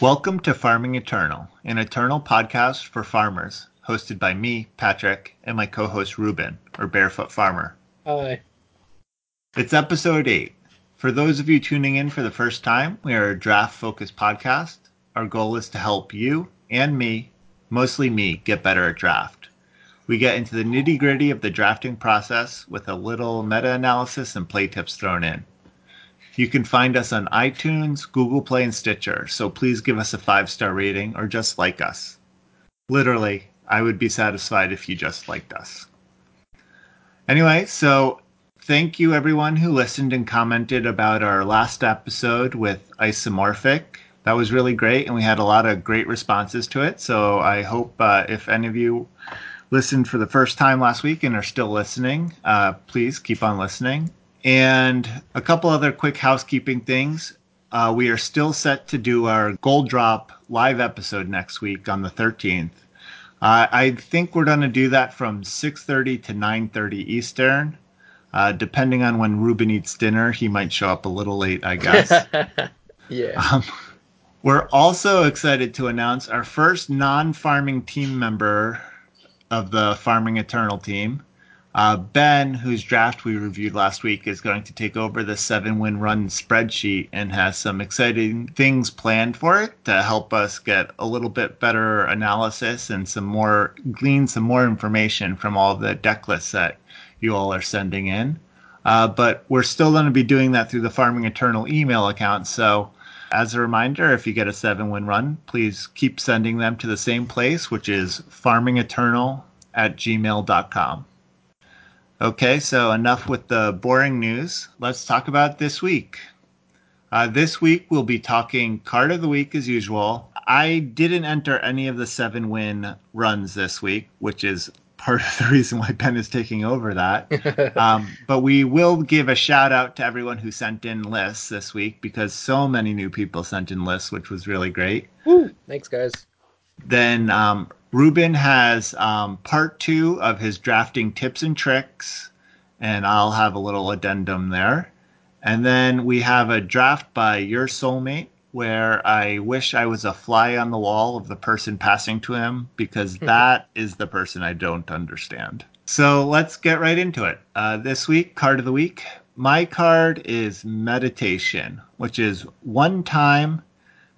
Welcome to Farming Eternal, an eternal podcast for farmers, hosted by me, Patrick, and my co host Ruben, or Barefoot Farmer. Hi. It's episode 8. For those of you tuning in for the first time, we are a draft focused podcast. Our goal is to help you and me, mostly me, get better at draft. We get into the nitty gritty of the drafting process with a little meta analysis and play tips thrown in. You can find us on iTunes, Google Play, and Stitcher, so please give us a five star rating or just like us. Literally, I would be satisfied if you just liked us. Anyway, so thank you everyone who listened and commented about our last episode with Isomorphic. That was really great, and we had a lot of great responses to it. So I hope uh, if any of you listened for the first time last week and are still listening, uh, please keep on listening. And a couple other quick housekeeping things. Uh, we are still set to do our Gold Drop live episode next week on the 13th. Uh, I think we're going to do that from 6:30 to 9:30 Eastern. Uh, depending on when Ruben eats dinner, he might show up a little late, I guess. yeah. Um, we're also excited to announce our first non-farming team member of the Farming Eternal team. Uh, ben, whose draft we reviewed last week, is going to take over the seven win run spreadsheet and has some exciting things planned for it to help us get a little bit better analysis and some more glean some more information from all the deck lists that you all are sending in. Uh, but we're still going to be doing that through the Farming Eternal email account. So, as a reminder, if you get a seven win run, please keep sending them to the same place, which is farmingeternal at gmail.com. Okay, so enough with the boring news. Let's talk about this week. Uh, this week we'll be talking card of the week as usual. I didn't enter any of the seven win runs this week, which is part of the reason why Ben is taking over that. um, but we will give a shout out to everyone who sent in lists this week because so many new people sent in lists, which was really great. Woo! Thanks, guys. Then um, Ruben has um, part two of his drafting tips and tricks, and I'll have a little addendum there. And then we have a draft by Your Soulmate, where I wish I was a fly on the wall of the person passing to him, because that is the person I don't understand. So let's get right into it. Uh, this week, card of the week. My card is Meditation, which is one time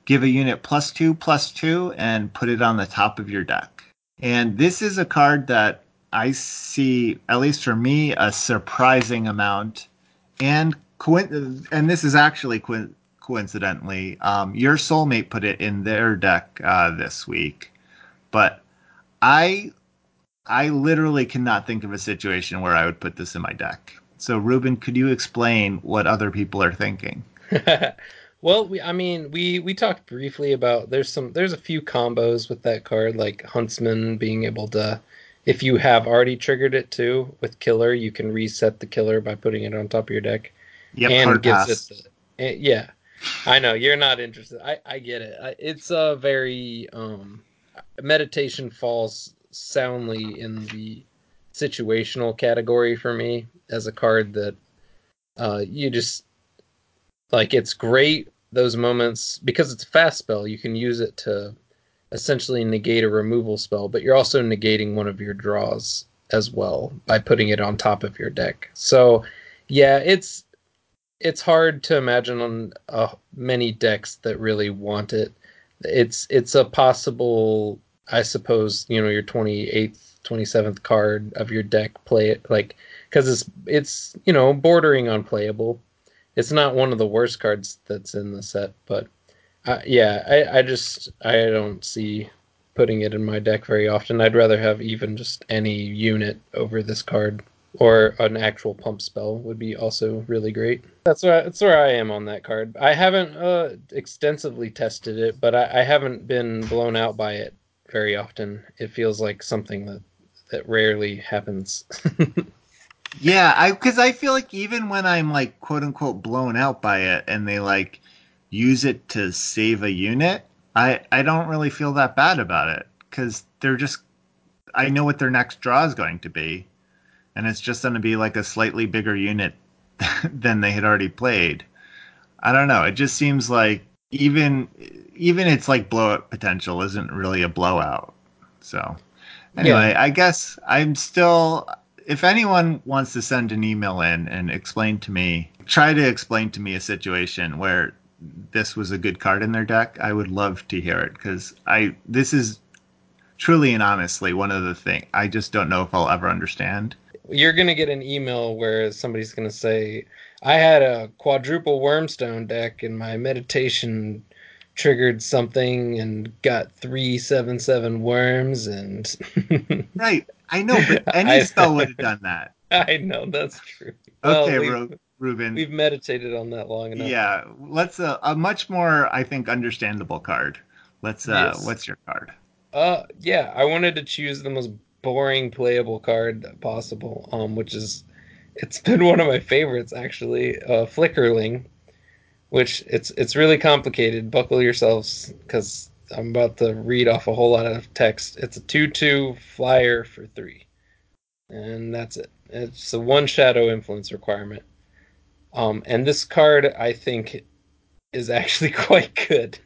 give a unit plus two, plus two, and put it on the top of your deck. And this is a card that I see, at least for me, a surprising amount. And and this is actually co- coincidentally, um, your soulmate put it in their deck uh, this week. But I, I literally cannot think of a situation where I would put this in my deck. So, Ruben, could you explain what other people are thinking? Well, we, I mean, we we talked briefly about there's some there's a few combos with that card, like Huntsman being able to, if you have already triggered it too with Killer, you can reset the Killer by putting it on top of your deck. Yep, and gives pass. it the, eh, yeah. I know you're not interested. I I get it. I, it's a very um meditation falls soundly in the situational category for me as a card that uh you just like it's great those moments because it's a fast spell. You can use it to essentially negate a removal spell, but you're also negating one of your draws as well by putting it on top of your deck. So, yeah, it's it's hard to imagine on uh, many decks that really want it. It's it's a possible, I suppose, you know, your 28th, 27th card of your deck play it like because it's it's you know bordering on playable it's not one of the worst cards that's in the set, but uh, yeah, I, I just I don't see putting it in my deck very often. I'd rather have even just any unit over this card, or an actual pump spell would be also really great. That's where that's where I am on that card. I haven't uh, extensively tested it, but I, I haven't been blown out by it very often. It feels like something that that rarely happens. Yeah, I because I feel like even when I'm like quote unquote blown out by it, and they like use it to save a unit, I I don't really feel that bad about it because they're just I know what their next draw is going to be, and it's just going to be like a slightly bigger unit than they had already played. I don't know. It just seems like even even its like blowout potential isn't really a blowout. So anyway, yeah. I guess I'm still. If anyone wants to send an email in and explain to me, try to explain to me a situation where this was a good card in their deck, I would love to hear it because I this is truly and honestly one of the things I just don't know if I'll ever understand. You're gonna get an email where somebody's gonna say, "I had a quadruple wormstone deck in my meditation triggered something and got three seven seven worms and right. I know, but any I, spell would have done that. I know that's true. Okay, well, Ruben. We've meditated on that long enough. Yeah, let's uh, a much more I think understandable card. Let's uh yes. what's your card? Uh yeah, I wanted to choose the most boring playable card possible, um which is it's been one of my favorites actually, uh Flickerling, which it's it's really complicated. Buckle yourselves cuz I'm about to read off a whole lot of text. It's a 2/2 flyer for 3. And that's it. It's a one shadow influence requirement. Um, and this card, I think, is actually quite good.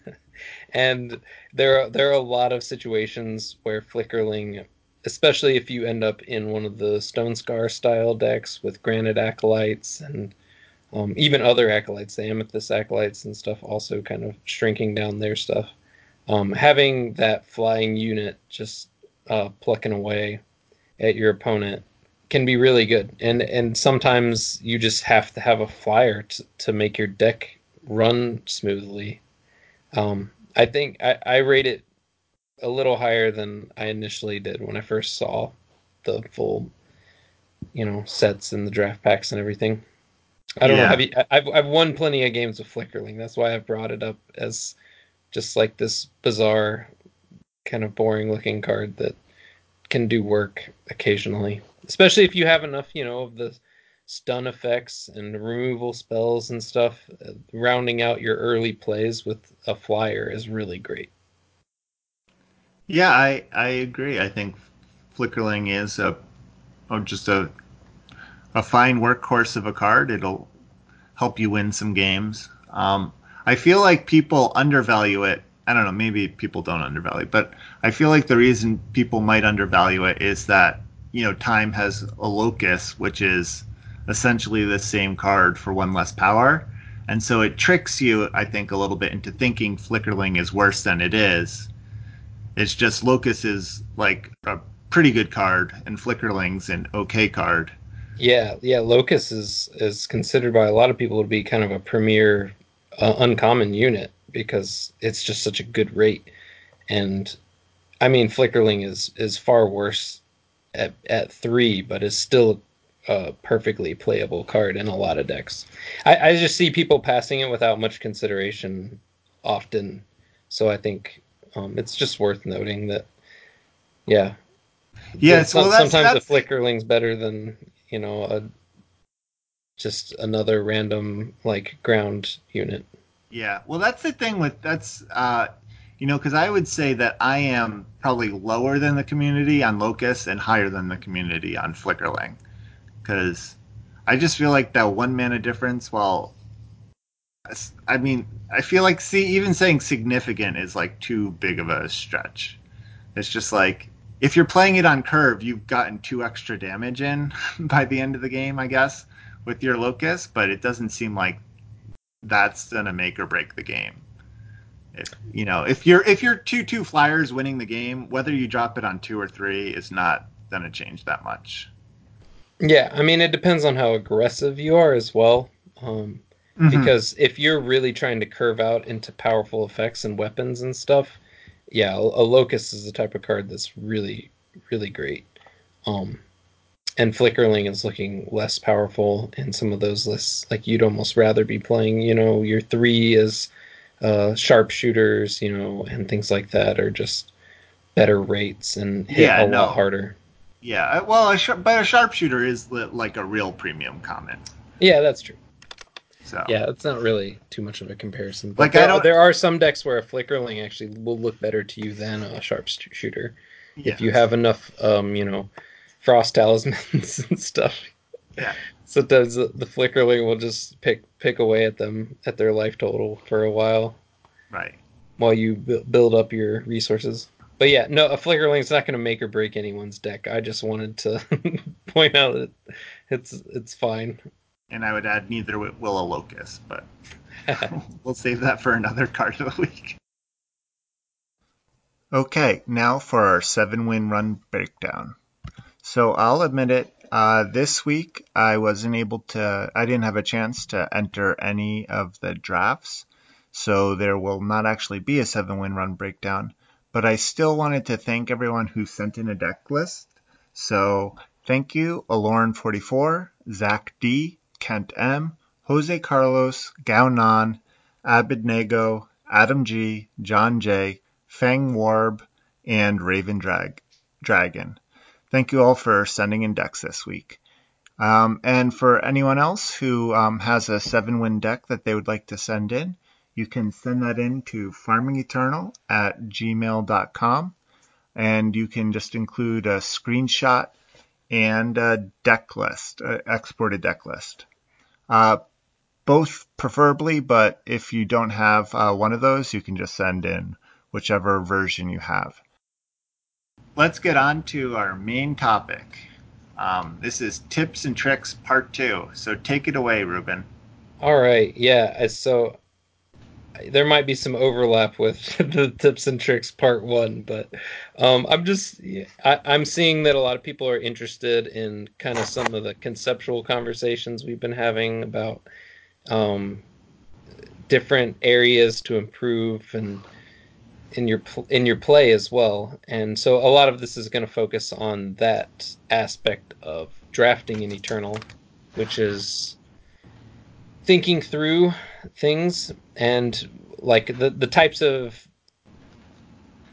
and there are, there are a lot of situations where Flickerling, especially if you end up in one of the Stonescar style decks with Granite Acolytes and um, even other acolytes, the Amethyst acolytes and stuff, also kind of shrinking down their stuff. Um, having that flying unit just uh, plucking away at your opponent can be really good, and and sometimes you just have to have a flyer to, to make your deck run smoothly. Um, I think I, I rate it a little higher than I initially did when I first saw the full, you know, sets and the draft packs and everything. I don't yeah. know. Have you, I've I've won plenty of games with Flickerling. That's why I've brought it up as just like this bizarre, kind of boring looking card that can do work occasionally especially if you have enough, you know, of the stun effects and removal spells and stuff. Rounding out your early plays with a flyer is really great. Yeah, I I agree. I think Flickerling is a oh, just a a fine workhorse of a card. It'll help you win some games. Um, I feel like people undervalue it. I don't know, maybe people don't undervalue, but I feel like the reason people might undervalue it is that you know, time has a locus, which is essentially the same card for one less power. And so it tricks you, I think, a little bit into thinking Flickerling is worse than it is. It's just Locus is like a pretty good card, and Flickerling's an okay card. Yeah, yeah. Locus is is considered by a lot of people to be kind of a premier uh, uncommon unit because it's just such a good rate. And I mean, Flickerling is is far worse at, at three, but is still a perfectly playable card in a lot of decks. I, I just see people passing it without much consideration often, so I think um, it's just worth noting that, yeah, yeah. well, that's, sometimes that's... the flickerling's better than you know a just another random like ground unit. Yeah, well, that's the thing with that's uh, you know, because I would say that I am probably lower than the community on Locus and higher than the community on Flickerling. Because I just feel like that one mana difference, while I mean, I feel like see even saying significant is like too big of a stretch. It's just like if you're playing it on curve, you've gotten two extra damage in by the end of the game, I guess, with your locus, but it doesn't seem like that's gonna make or break the game. If, you know, if you're if you're two two flyers winning the game, whether you drop it on two or three is not going to change that much. Yeah, I mean, it depends on how aggressive you are as well. Um, mm-hmm. Because if you're really trying to curve out into powerful effects and weapons and stuff, yeah, a, a locus is the type of card that's really really great. Um, and Flickerling is looking less powerful in some of those lists. Like you'd almost rather be playing, you know, your three is uh, sharpshooters, you know, and things like that are just better rates and hit yeah, a no. lot harder. Yeah, uh, well, a sh- but a sharpshooter is like a real premium comment. Yeah, that's true. So yeah, it's not really too much of a comparison. But like there, I don't... there are some decks where a flickerling actually will look better to you than a sharpshooter yeah. if you have enough, um, you know, frost talismans and stuff. Yeah. Sometimes the, the flickerling will just pick pick away at them at their life total for a while. Right. while you bu- build up your resources. But yeah, no, a flickerling's not going to make or break anyone's deck. I just wanted to point out that it's it's fine. And I would add neither will a locus, but we'll save that for another card of the week. Okay, now for our seven win run breakdown. So I'll admit it, uh, this week I wasn't able to, I didn't have a chance to enter any of the drafts. So there will not actually be a seven win run breakdown. But I still wanted to thank everyone who sent in a deck list. So thank you, Aloran44, Zach D, Kent M, Jose Carlos, Gao Nan, Abednego, Adam G, John J, Fang Warb, and Raven Drag- Dragon. Thank you all for sending in decks this week. Um, and for anyone else who um, has a seven win deck that they would like to send in, you can send that in to farmingeternal at gmail.com and you can just include a screenshot and a deck list, an exported deck list. Uh, both preferably, but if you don't have uh, one of those, you can just send in whichever version you have. Let's get on to our main topic. Um, this is tips and tricks part two. So take it away, Ruben. All right. Yeah. So there might be some overlap with the tips and tricks part one, but um, I'm just I, I'm seeing that a lot of people are interested in kind of some of the conceptual conversations we've been having about um, different areas to improve and in your in your play as well. And so a lot of this is going to focus on that aspect of drafting in Eternal, which is thinking through things and like the the types of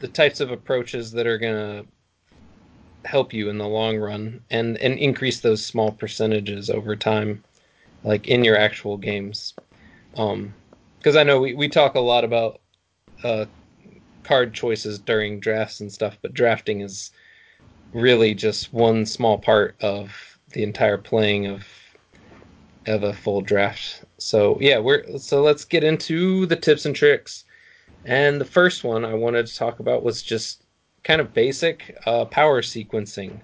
the types of approaches that are going to help you in the long run and and increase those small percentages over time like in your actual games um because i know we, we talk a lot about uh card choices during drafts and stuff, but drafting is really just one small part of the entire playing of of a full draft. So yeah, we're so let's get into the tips and tricks. And the first one I wanted to talk about was just kind of basic uh, power sequencing,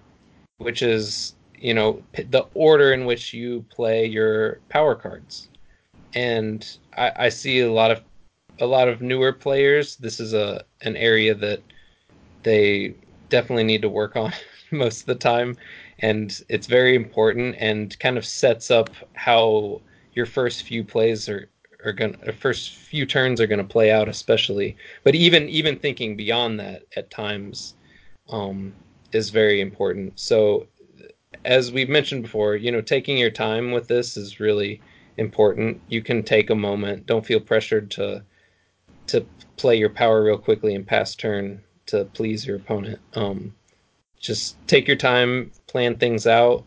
which is you know the order in which you play your power cards. And I, I see a lot of a lot of newer players, this is a an area that they definitely need to work on most of the time, and it's very important and kind of sets up how your first few plays are are going to first few turns are going to play out especially but even even thinking beyond that at times um, is very important so as we've mentioned before you know taking your time with this is really important you can take a moment don't feel pressured to to play your power real quickly and pass turn to please your opponent. Um, just take your time, plan things out.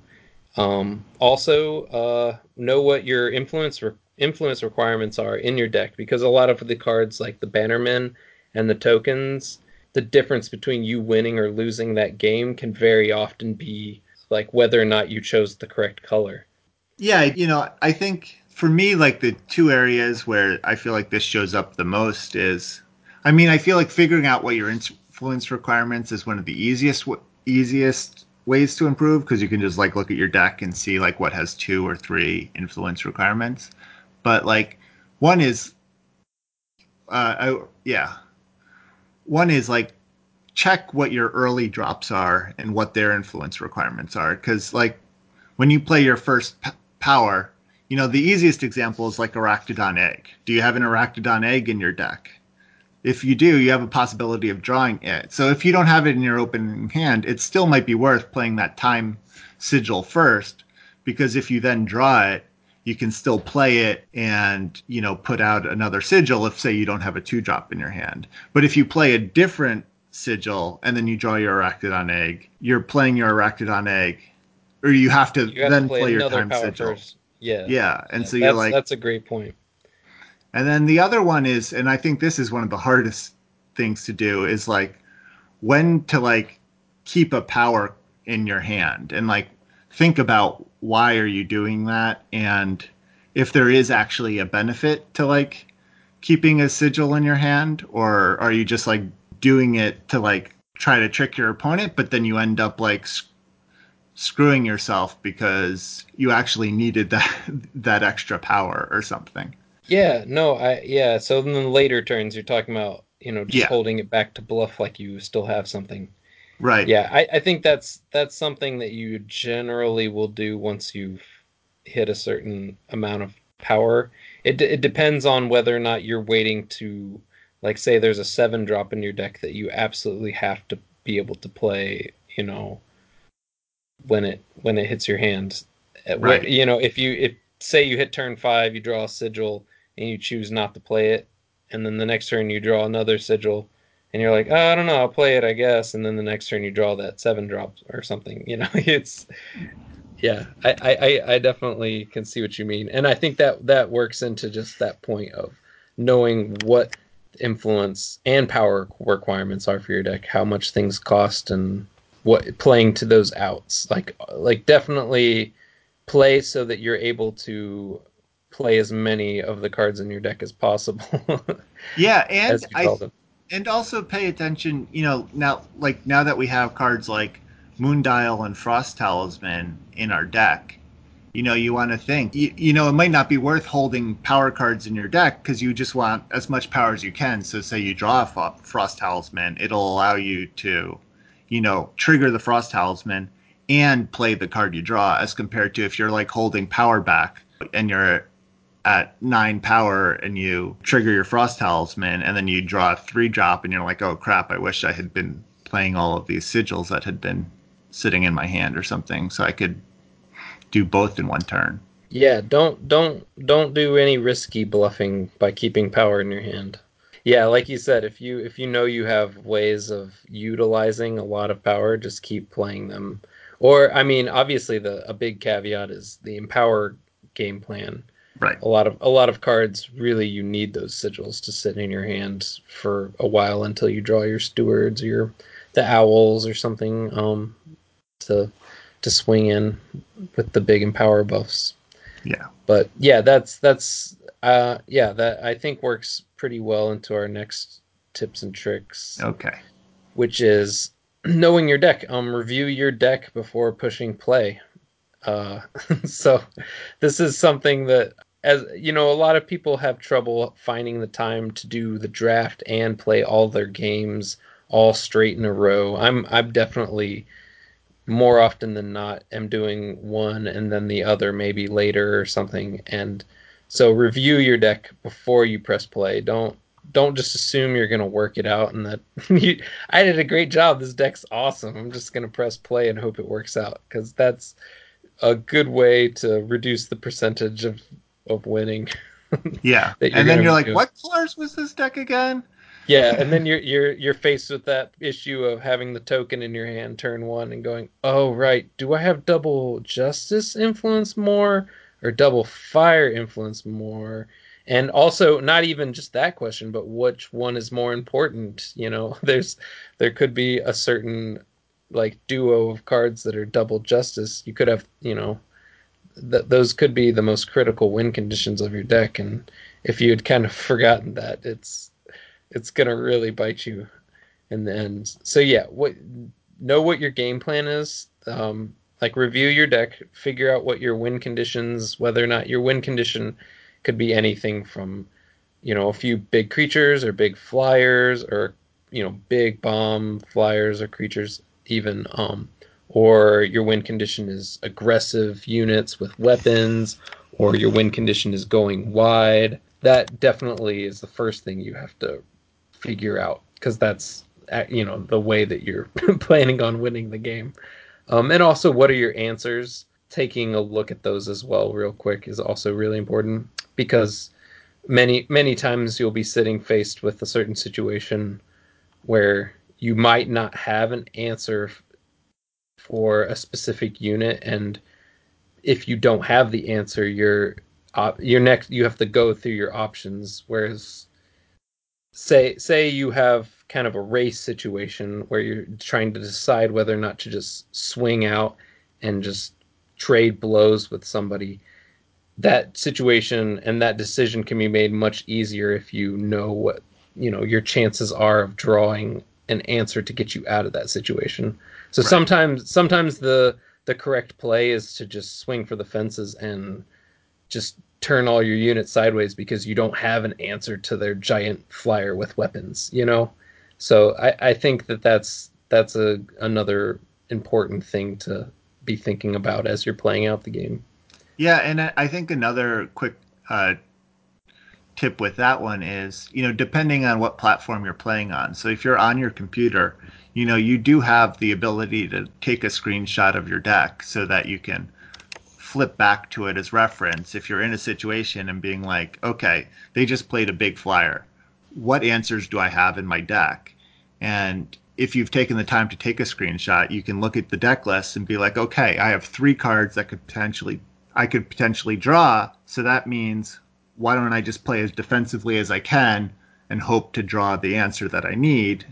Um, also, uh, know what your influence re- influence requirements are in your deck because a lot of the cards, like the Bannermen and the tokens, the difference between you winning or losing that game can very often be like whether or not you chose the correct color. Yeah, you know, I think for me, like the two areas where I feel like this shows up the most is, I mean, I feel like figuring out what your influence requirements is one of the easiest easiest ways to improve because you can just like look at your deck and see like what has two or three influence requirements. But like one is, uh, I, yeah, one is like check what your early drops are and what their influence requirements are because like when you play your first p- power you know, the easiest example is like Araktodon Egg. Do you have an Araktodon Egg in your deck? If you do, you have a possibility of drawing it. So if you don't have it in your opening hand, it still might be worth playing that time sigil first, because if you then draw it, you can still play it and you know put out another sigil if say you don't have a two drop in your hand. But if you play a different sigil and then you draw your Araktodon Egg, you're playing your Araktodon Egg, or you have to you have then to play, play your time sigil. First. Yeah. Yeah. And yeah, so you're like that's a great point. And then the other one is and I think this is one of the hardest things to do is like when to like keep a power in your hand and like think about why are you doing that and if there is actually a benefit to like keeping a sigil in your hand, or are you just like doing it to like try to trick your opponent, but then you end up like screwing yourself because you actually needed that that extra power or something. Yeah, no, I yeah. So in the later turns, you're talking about you know just Yeah. holding it back to bluff like you still have something. Right. Yeah, I, I think that's that's something that you generally will do once you've hit a certain amount of power. It d- it depends on whether or not you're waiting to like say there's a seven drop in your deck that you absolutely have to be able to play. You know when it when it hits your hand. Eh, Where- Right. You know if you if say you hit turn five, you draw a sigil and you choose not to play it, and then the next turn you draw another sigil and you're like, oh, I don't know, I'll play it, I guess. And then the next turn you draw that seven drop or something. You know, it's yeah. I, I, I- definitely can see what you mean, and I think that that works into just that point of knowing what influence and power requirements are for your deck, how much things cost, and what playing to those outs. Like like definitely play so that you're able to play as many of the cards in your deck as possible Yeah, and I and also pay attention. You know, now like now that we have cards like Moondial and Frost Talisman in our deck, you know, you want to think. You, you know, it might not be worth holding power cards in your deck because you just want as much power as you can. So, say you draw a Fro- Frost Talisman, it'll allow you to, you know, trigger the Frost Talisman and play the card you draw, as compared to if you're like holding power back and you're at nine power and you trigger your frost talisman and then you draw a three drop and you're like oh crap i wish i had been playing all of these sigils that had been sitting in my hand or something so i could do both in one turn Yeah, don't don't don't do any risky bluffing by keeping power in your hand. Yeah, like you said, if you if you know you have ways of utilizing a lot of power, just keep playing them. Or I mean, obviously the a big caveat is the empower game plan. Right. A lot of a lot of cards really you need those sigils to sit in your hand for a while until you draw your stewards or your the owls or something um to to swing in with the big and power buffs. Yeah. But yeah that's that's uh yeah that i think works pretty well into our next tips and tricks. Okay. Which is knowing your deck. Um review your deck before pushing play. Uh so this is something that as you know a lot of people have trouble finding the time to do the draft and play all their games all straight in a row. I'm i'm definitely more often than not am doing one and then the other maybe later or something. And so review your deck before you press play. Don't don't just assume you're going to work it out and that you, i did a great job. This deck's awesome. I'm just going to press play and hope it works out because that's a good way to reduce the percentage of of winning yeah and then you're like what colors was this deck again Yeah, and then you're you're you're faced with that issue of having the token in your hand turn one and going, oh right, do I have double justice influence more or double fire influence more? And also not even just that question, but which one is more important? You know, there's there could be a certain like duo of cards that are double justice. You could have, you know, th- those could be the most critical win conditions of your deck and if you had kind of forgotten that, it's it's gonna really bite you in the end. So yeah, what know what your game plan is. Um, like review your deck, figure out what your win conditions, whether or not your win condition could be anything from, you know, a few big creatures or big flyers or you know big bomb flyers or creatures even. Um, or your win condition is aggressive units with weapons, or your win condition is going wide. That definitely is the first thing you have to figure out because that's you know the way that you're planning on winning the game um, and also what are your answers taking a look at those as well real quick is also really important because many many times you'll be sitting faced with a certain situation where you might not have an answer for a specific unit and if you don't have the answer op- your next you have to go through your options whereas say say you have kind of a race situation where you're trying to decide whether or not to just swing out and just trade blows with somebody that situation and that decision can be made much easier if you know what you know your chances are of drawing an answer to get you out of that situation. So right. sometimes sometimes the the correct play is to just swing for the fences and just turn all your units sideways because you don't have an answer to their giant flyer with weapons, you know? So I, I think that that's that's a another important thing to be thinking about as you're playing out the game. Yeah, and I think another quick uh, tip with that one is, you know, depending on what platform you're playing on. So if you're on your computer, you know, you do have the ability to take a screenshot of your deck so that you can flip back to it as reference if you're in a situation and being like, okay, they just played a big flyer. What answers do I have in my deck? And if you've taken the time to take a screenshot, you can look at the deck list and be like, okay, I have three cards that could potentially I could potentially draw. So that means why don't I just play as defensively as I can and hope to draw the answer that I need?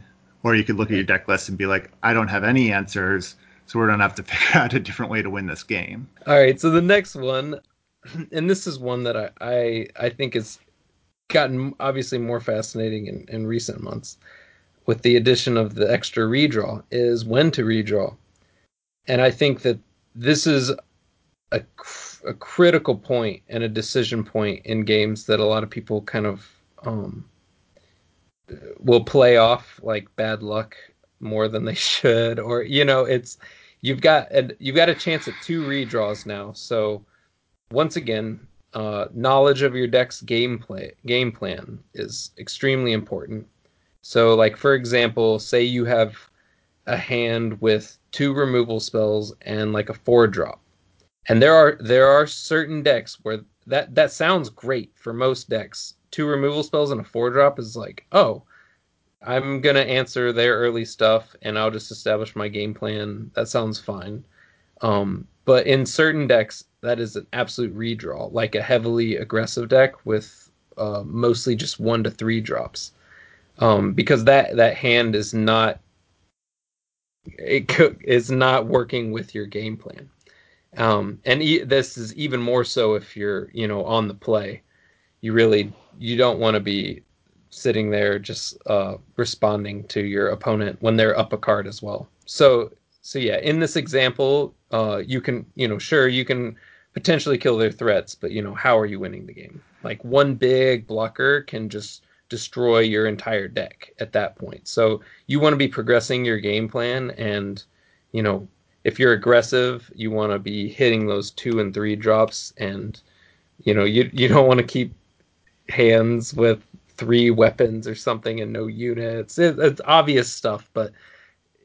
Or you could look at your deck list and be like, I don't have any answers, so we're gonna have to figure out a different way to win this game. All right, so the next one, and this is one that I I, I think has gotten obviously more fascinating in, in recent months with the addition of the extra redraw is when to redraw. And I think that this is a a critical point and a decision point in games that a lot of people kind of um, will play off like bad luck more than they should, or you know, it's you've got and you've got a chance at two redraws now. So once again, uh, knowledge of your deck's gameplay game plan is extremely important. So, like for example, say you have a hand with two removal spells and like a four drop and there are there are certain decks where that that sounds great for most decks. Two removal spells and a four drop is like, oh, I'm gonna answer their early stuff and I'll just establish my game plan. That sounds fine. Um, but in certain decks, that is an absolute redraw, like a heavily aggressive deck with uh, mostly just one to three drops, um, because that that hand is not it is not working with your game plan. Um, and e- this is even more so if you're, you know, on the play. You really you don't want to be sitting there just uh, responding to your opponent when they're up a card as well. So so yeah, in this example, uh, you can you know sure you can potentially kill their threats, but you know how are you winning the game? Like one big blocker can just destroy your entire deck at that point. So you want to be progressing your game plan and you know if you're aggressive, you want to be hitting those two and three drops, and you know you you don't want to keep hands with three weapons or something and no units. It, it's obvious stuff, but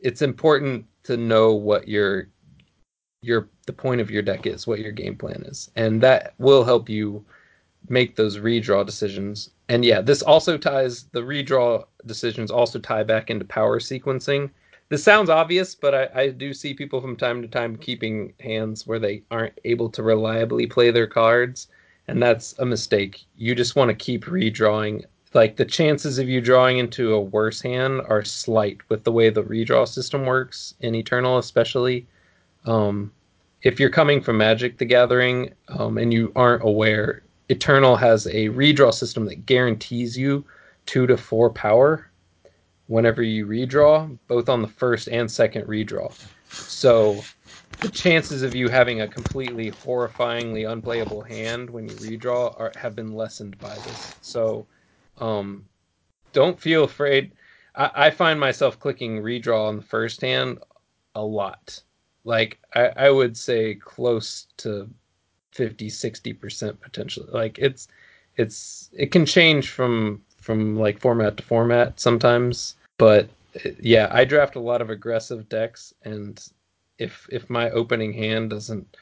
it's important to know what your your the point of your deck is, what your game plan is, and that will help you make those redraw decisions. And yeah, this also ties the redraw decisions also tie back into power sequencing this sounds obvious, but I, I, do see people from time to time keeping hands where they aren't able to reliably play their cards, and that's a mistake. You just want to keep redrawing. Like the chances of you drawing into a worse hand are slight with the way the redraw system works in Eternal, especially. Um, if you're coming from Magic the Gathering um, and you aren't aware, Eternal has a redraw system that guarantees you two to four power whenever you redraw, both on the first and second redraw. So the chances of you having a completely horrifyingly unplayable hand when you redraw are, have been lessened by this. So um, don't feel afraid. I, I, find myself clicking redraw on the first hand a lot. Like I, I would say close to 50, 60% potentially. Like it's it's it can change from from like format to format sometimes. But yeah, I draft a lot of aggressive decks, and if if my opening hand doesn't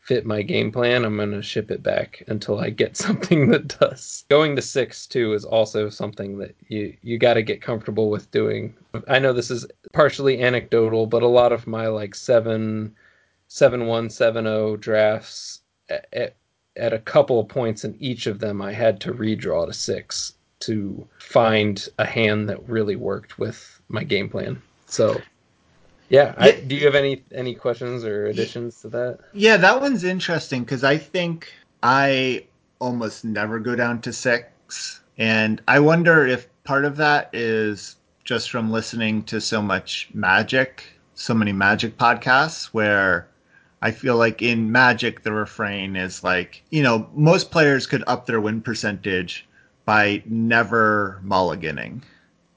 fit my game plan, I'm gonna ship it back until I get something that does. Going to six too is also something that you you got to get comfortable with doing. I know this is partially anecdotal, but a lot of my like seven, seven one, seven zero drafts at, at a couple of points in each of them, I had to redraw to six to find a hand that really worked with my game plan. So, yeah, I, do you have any any questions or additions to that? Yeah, that one's interesting because I think I almost never go down to six. And I wonder if part of that is just from listening to so much magic, so many magic podcasts where I feel like in Magic, the refrain is like, you know, most players could up their win percentage by never mulliganing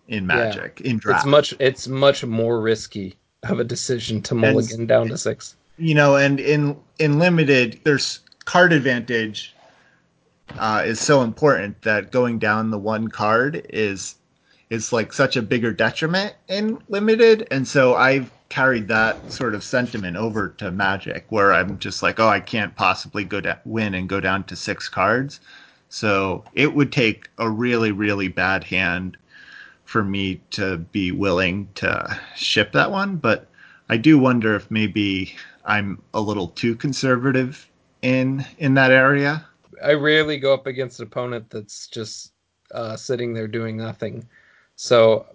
in Magic yeah. in draft. It's much it's much more risky of a decision to mulligan and, down to six. You know, and in in limited, there's card advantage uh, is so important that going down the one card is is like such a bigger detriment in limited, and so I've carried that sort of sentiment over to Magic, where I'm just like, oh, I can't possibly go to win and go down to six cards. So it would take a really, really bad hand for me to be willing to ship that one. But I do wonder if maybe I'm a little too conservative in in that area. I rarely go up against an opponent that's just uh, sitting there doing nothing. So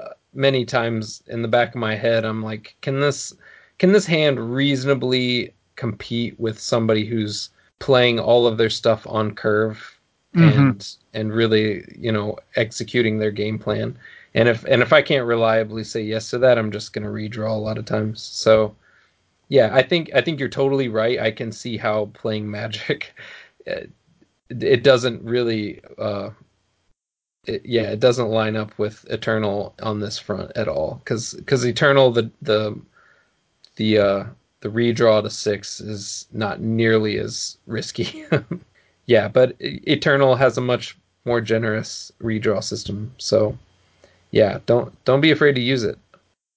uh, many times in the back of my head, I'm like, can this can this hand reasonably compete with somebody who's playing all of their stuff on curve mm-hmm. and and really you know executing their game plan? And if and if I can't reliably say yes to that, I'm just gonna redraw a lot of times. So yeah, I think I think you're totally right. I can see how playing Magic. It, it doesn't really uh, it, yeah, it doesn't line up with Eternal on this front at all. Because because Eternal the the the uh, the redraw to six is not nearly as risky. yeah, but Eternal has a much more generous redraw system. So yeah, don't don't be afraid to use it.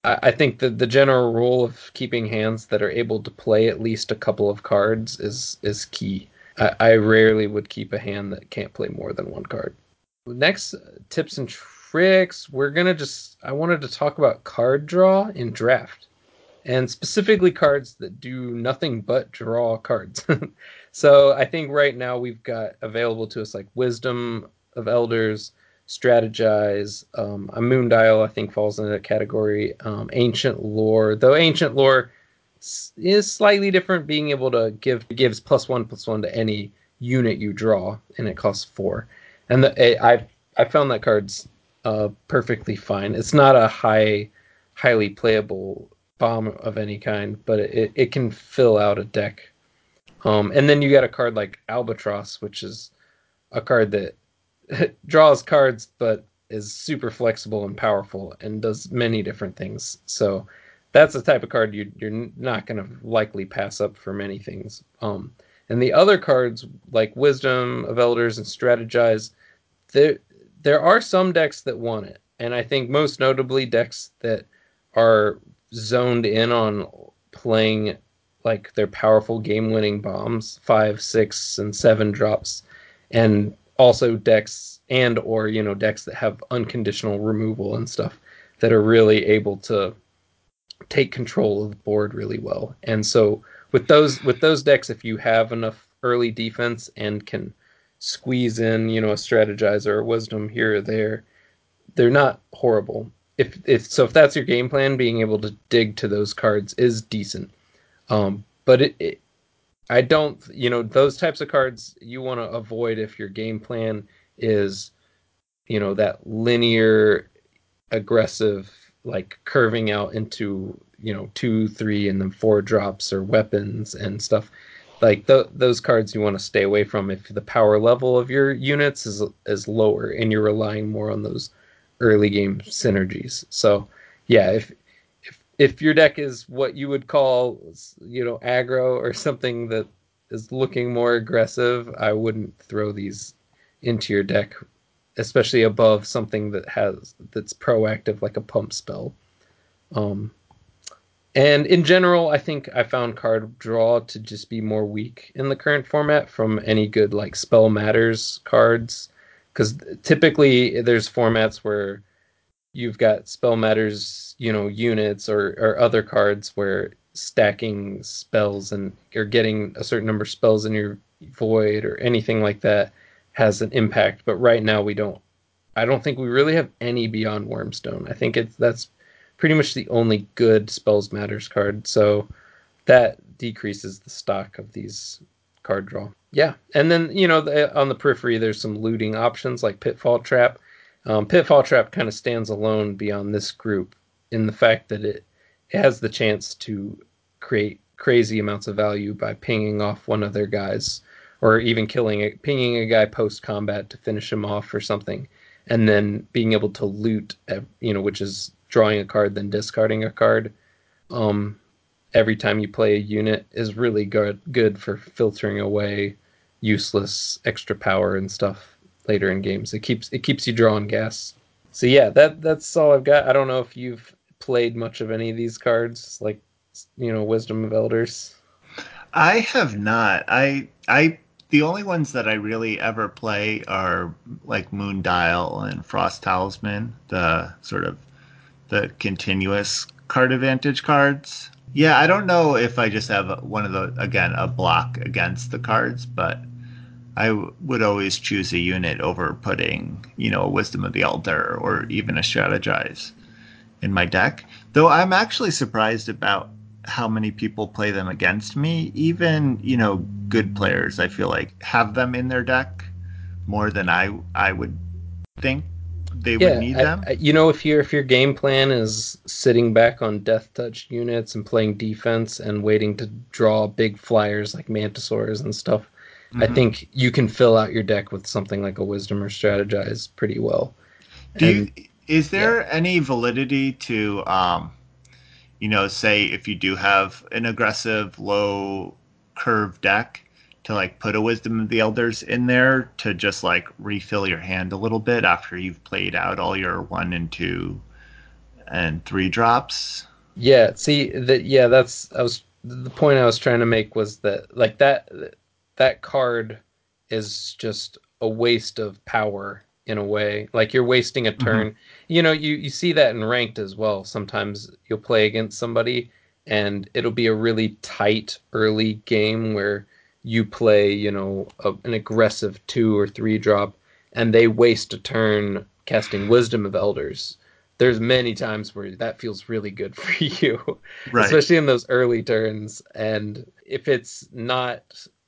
I, I think that the general rule of keeping hands that are able to play at least a couple of cards is is key. I, I rarely would keep a hand that can't play more than one card next uh, tips and tricks, we're gonna just I wanted to talk about card draw in draft, and specifically cards that do nothing but draw cards. so I think right now we've got available to us like Wisdom of Elders, Strategize, um, a Moondial I think falls into that category. Um, ancient Lore, though Ancient Lore is slightly different, being able to give gives plus one plus one to any unit you draw, and it costs four and the, I I found that card's uh, perfectly fine. It's not a high, highly playable bomb of any kind, but it, it can fill out a deck. Um, and then you got a card like Albatross, which is a card that draws cards but is super flexible and powerful and does many different things. So that's the type of card you, you're not going to likely pass up for many things. Um, and the other cards like Wisdom of Elders and Strategize, there there are some decks that want it, and I think most notably decks that are zoned in on playing like their powerful game-winning bombs, five, six, and seven drops, and also decks and or you know decks that have unconditional removal and stuff that are really able to take control of the board really well. And so with those with those decks, if you have enough early defense and can squeeze in, you know, a strategizer or wisdom here or there, they're not horrible. If if so, if that's your game plan, being able to dig to those cards is decent. Um, but it, it, I don't, you know, those types of cards you want to avoid if your game plan is, you know, that linear, aggressive, like curving out into, you know, two, three, and then four drops or weapons and stuff like th- those cards you want to stay away from if the power level of your units is is lower and you're relying more on those early game synergies. So yeah, if if your deck is what you would call you know aggro or something that is looking more aggressive, I wouldn't throw these into your deck, especially above something that has that's proactive like a pump spell. Um, and in general, I think I found card draw to just be more weak in the current format from any good like spell matters cards. Because typically there's formats where you've got spell matters, you know, units or, or other cards where stacking spells and you're getting a certain number of spells in your void or anything like that has an impact. But right now we don't. I don't think we really have any beyond Wormstone. I think it's that's pretty much the only good spells matters card. So that decreases the stock of these card draw. Yeah, and then you know the, on the periphery there's some looting options like Pitfall Trap. Um, Pitfall Trap kind of stands alone beyond this group in the fact that it, it has the chance to create crazy amounts of value by pinging off one of their guys or even killing it, pinging a guy post combat to finish him off or something, and then being able to loot, you know, which is drawing a card then discarding a card. Um, every time you play a unit is really good good for filtering away useless extra power and stuff later in games. It keeps it keeps you drawing gas. So yeah, that that's all I've got. I don't know if you've played much of any of these cards, like you know, Wisdom of Elders. I have not. I I the only ones that I really ever play are like Moon Dial and Frost Talisman, the sort of the continuous card advantage cards. Yeah, I don't know if I just have one of the again a block against the cards, but I w- would always choose a unit over putting you know a Wisdom of the Elder or even a Strategize in my deck. Though I'm actually surprised about how many people play them against me. Even you know good players, I feel like have them in their deck more than I I would think they yeah, would need I, them. I, you know, if your if your game plan is sitting back on death touch units and playing defense and waiting to draw big flyers like mantisaurs and stuff, mm-hmm. I think you can fill out your deck with something like a wisdom or strategize pretty well. Do and, you, is there yeah. any validity to um, you know, say if you do have an aggressive low curve deck, to like put a wisdom of the elders in there to just like refill your hand a little bit after you've played out all your one and two and three drops. Yeah, see that yeah, that's I was the point I was trying to make was that like that that card is just a waste of power in a way. Like you're wasting a turn. Mm-hmm. You know, you you see that in ranked as well. Sometimes you'll play against somebody and it'll be a really tight early game where you play, you know, a, an aggressive two or three drop, and they waste a turn casting Wisdom of Elders. There's many times where that feels really good for you, right. especially in those early turns. And if it's not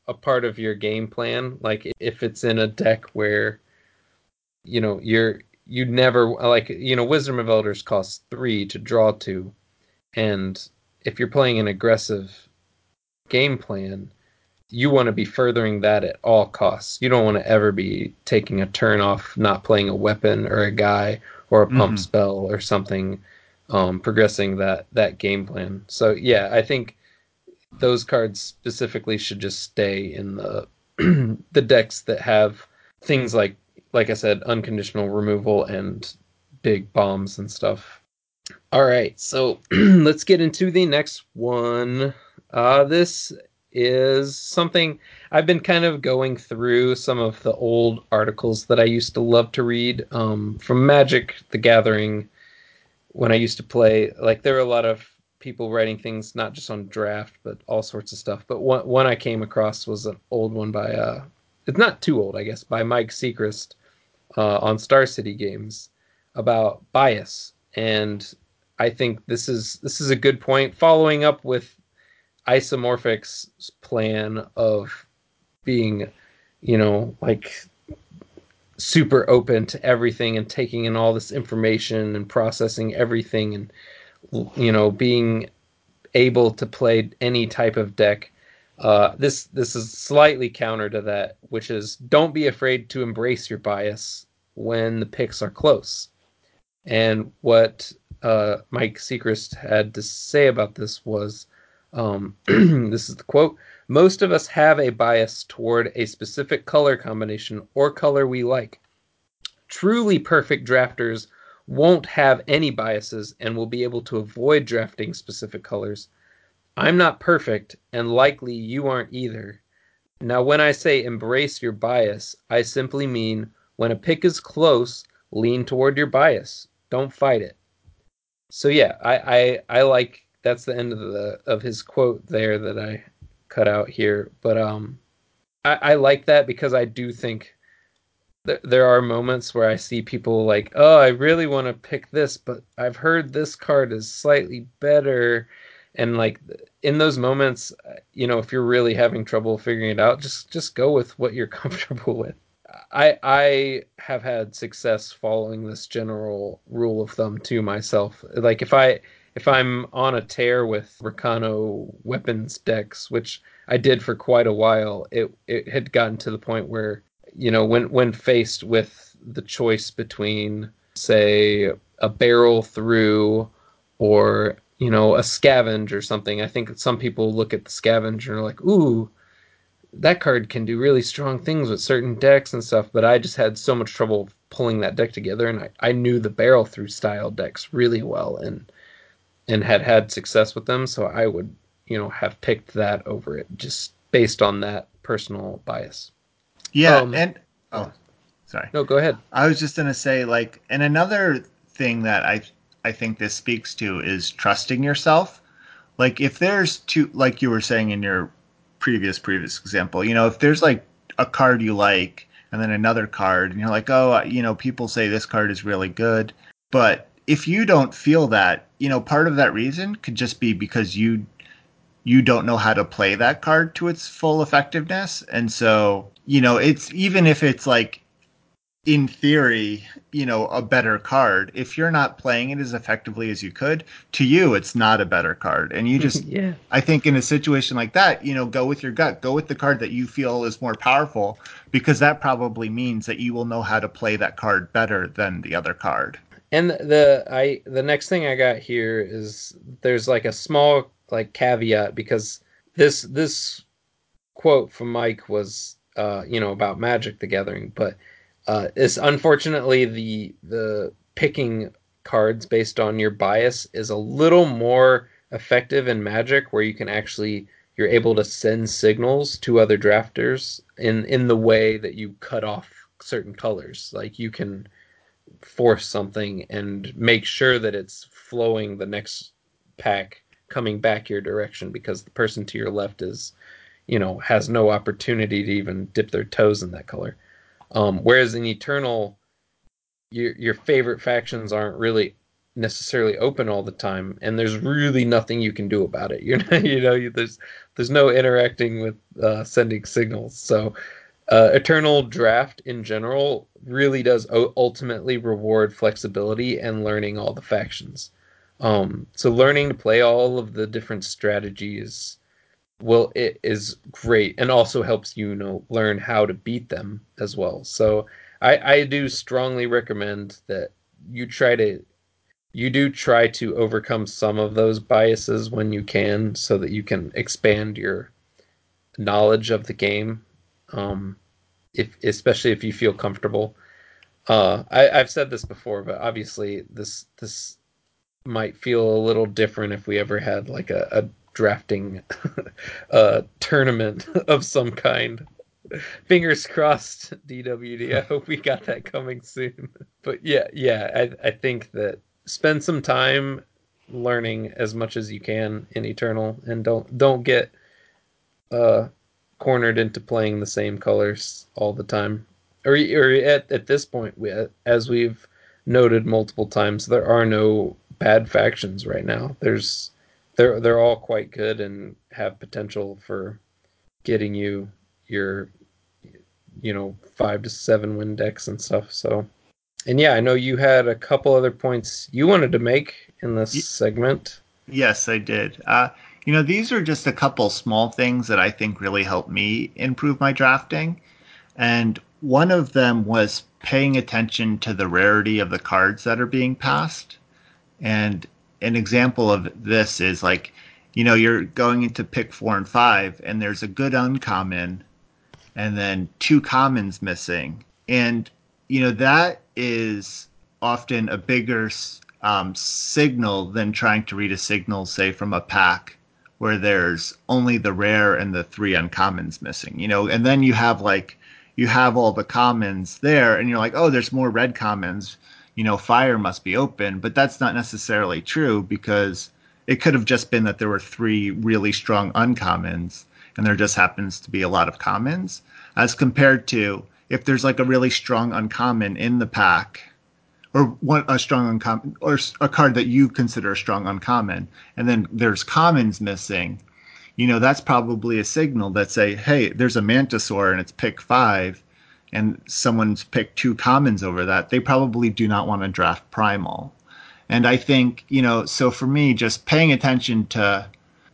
a part of your game plan, like if it's in a deck where, you know, you're you never like you know Wisdom of Elders costs three to draw two, and if you're playing an aggressive game plan, you want to be furthering that at all costs. You don't want to ever be taking a turn off not playing a weapon or a guy or a pump mm-hmm. spell or something, um, progressing that that game plan. So yeah, I think those cards specifically should just stay in the the decks that have things like like I said, unconditional removal and big bombs and stuff. All right, so let's get into the next one. Uh, this is something I've been kind of going through some of the old articles that I used to love to read um, from Magic the Gathering when I used to play. Like there were a lot of people writing things not just on draft but all sorts of stuff. But one one I came across was an old one by uh, it's not too old I guess by Mike Sigrist uh, on Star City Games about bias and I think this is this is a good point following up with Isomorphic's plan of being, you know, like super open to everything and taking in all this information and processing everything and you know being able to play any type of deck uh, this this is slightly counter to that which is don't be afraid to embrace your bias when the picks are close and what uh, mike sigrist had to say about this was um, this is the quote. Most of us have a bias toward a specific color combination or color we like. Truly perfect drafters won't have any biases and will be able to avoid drafting specific colors. I'm not perfect, and likely you aren't either. Now, when I say embrace your bias, I simply mean when a pick is close, lean toward your bias. Don't fight it. So yeah, I I, I like that's the end of the of his quote there that I cut out here. But um, I, I like that because I do think th- there are moments where I see people like, oh, I really want to pick this, but I've heard this card is slightly better, and like in those moments, uh, you know, if you're really having trouble figuring it out, just just go with what you're comfortable with. I I have had success following this general rule of thumb to myself. Like if I if I'm on a tear with Rakano weapons decks, which I did for quite a while, it it had gotten to the point where you know when when faced with the choice between say a barrel through or you know a scavenge or something, I think some people look at the scavenge and are like, ooh that card can do really strong things with certain decks and stuff, but I just had so much trouble pulling that deck together, and I, I knew the barrel through style decks really well, and and had had success with them, so I would you know have picked that over it just based on that personal bias. Yeah, um, and oh, sorry. No, go ahead. I was just gonna say like, and another thing that I I think this speaks to is trusting yourself. Like if there's two, like you were saying in your previous previous example. You know, if there's like a card you like and then another card and you're like, "Oh, you know, people say this card is really good." But if you don't feel that, you know, part of that reason could just be because you you don't know how to play that card to its full effectiveness. And so, you know, it's even if it's like in theory, you know, a better card. If you're not playing it as effectively as you could, to you, it's not a better card. And you just, yeah. I think in a situation like that, you know, go with your gut, go with the card that you feel is more powerful, because that probably means that you will know how to play that card better than the other card. And the I the next thing I got here is there's like a small like caveat because this this quote from Mike was uh you know about Magic the Gathering, but uh, is unfortunately the the picking cards based on your bias is a little more effective in Magic, where you can actually you're able to send signals to other drafters in in the way that you cut off certain colors. Like you can force something and make sure that it's flowing the next pack coming back your direction because the person to your left is you know has no opportunity to even dip their toes in that color um, whereas in Eternal, your your favorite factions aren't really necessarily open all the time, and there's really nothing you can do about it. You're not, you know, you, there's there's no interacting with uh, sending signals. So, uh, Eternal Draft in general really does ultimately reward flexibility and learning all the factions. Um, so learning to play all of the different strategies well it is great and also helps you, you know learn how to beat them as well. So i i do strongly recommend that you try to you do try to overcome some of those biases when you can so that you can expand your knowledge of the game um if especially if you feel comfortable. Uh I, i've said this before but obviously this this might feel a little different if we ever had like a, a drafting uh, tournament of some kind. Fingers crossed, DWD. I hope we got that coming soon. But yeah, yeah, I, I think that spend some time learning as much as you can in Eternal, and don't don't get uh, cornered into playing the same colors all the time. Or, or at at this point, we, as we've noted multiple times, there are no bad factions right now. There's they're they're all quite good and have potential for getting you your you know five to seven win decks and stuff. So, and yeah, I know you had a couple other points you wanted to make in this y- segment. Yes, I did. Uh, you know, these are just a couple small things that I think really helped me improve my drafting, and one of them was paying attention to the rarity of the cards that are being passed. And an example of this is like, you know, you're going into pick four and five, and there's a good uncommon, and then two commons missing, and you know that is often a bigger um, signal than trying to read a signal, say, from a pack where there's only the rare and the three uncommons missing. You know, and then you have like you have all the commons there, and you're like, oh, there's more red commons you know, fire must be open, but that's not necessarily true because it could have just been that there were three really strong uncommons and there just happens to be a lot of commons. As compared to if there's like a really strong uncommon in the pack or a strong uncommon or a card that you consider a strong uncommon and then there's commons missing you know that's probably a signal that say hey there's a mantisaur and it's pick five and someone's picked two commons over that they probably do not want to draft primal. And i think you know so for me just paying attention to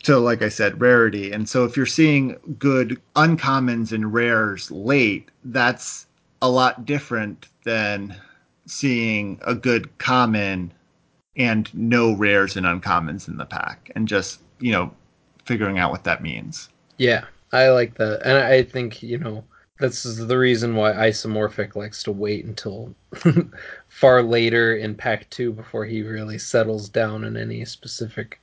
to like i said rarity. And so if you're seeing good uncommons and rares late that's a lot different than seeing a good common and no rares and uncommons in the pack and just you know figuring out what that means. Yeah i like that. And i think you know this is the reason why isomorphic likes to wait until far later in pack 2 before he really settles down in any specific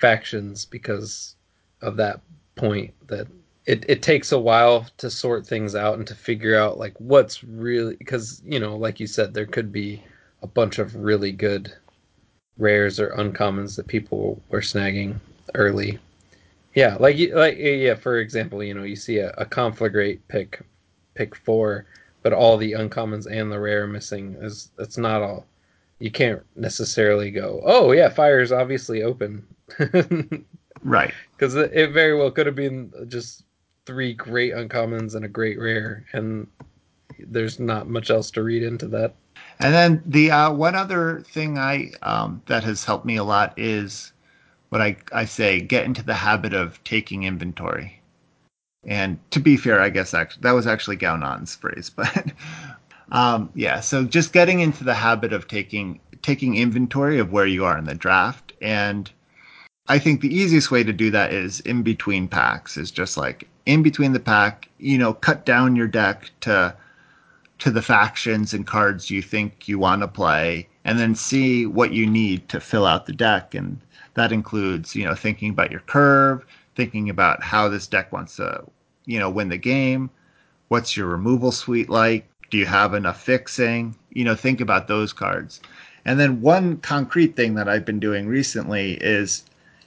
factions because of that point that it, it takes a while to sort things out and to figure out like what's really because you know like you said there could be a bunch of really good rares or uncommons that people were snagging early. Yeah like like yeah for example you know you see a, a conflagrate pick pick four but all the uncommons and the rare missing is that's not all you can't necessarily go oh yeah fire is obviously open right because it, very well could have been just three great uncommons and a great rare, and there's not much else to read into that. And then the uh, one other thing I um, that has helped me a lot is what I, I say get into the habit of taking inventory. And to be fair, I guess actually that was actually Gaunon's phrase, but um, yeah. So just getting into the habit of taking taking inventory of where you are in the draft, and I think the easiest way to do that is in between packs. Is just like in between the pack, you know, cut down your deck to to the factions and cards you think you want to play and then see what you need to fill out the deck and that includes, you know, thinking about your curve, thinking about how this deck wants to, you know, win the game, what's your removal suite like, do you have enough fixing? You know, think about those cards. And then one concrete thing that I've been doing recently is,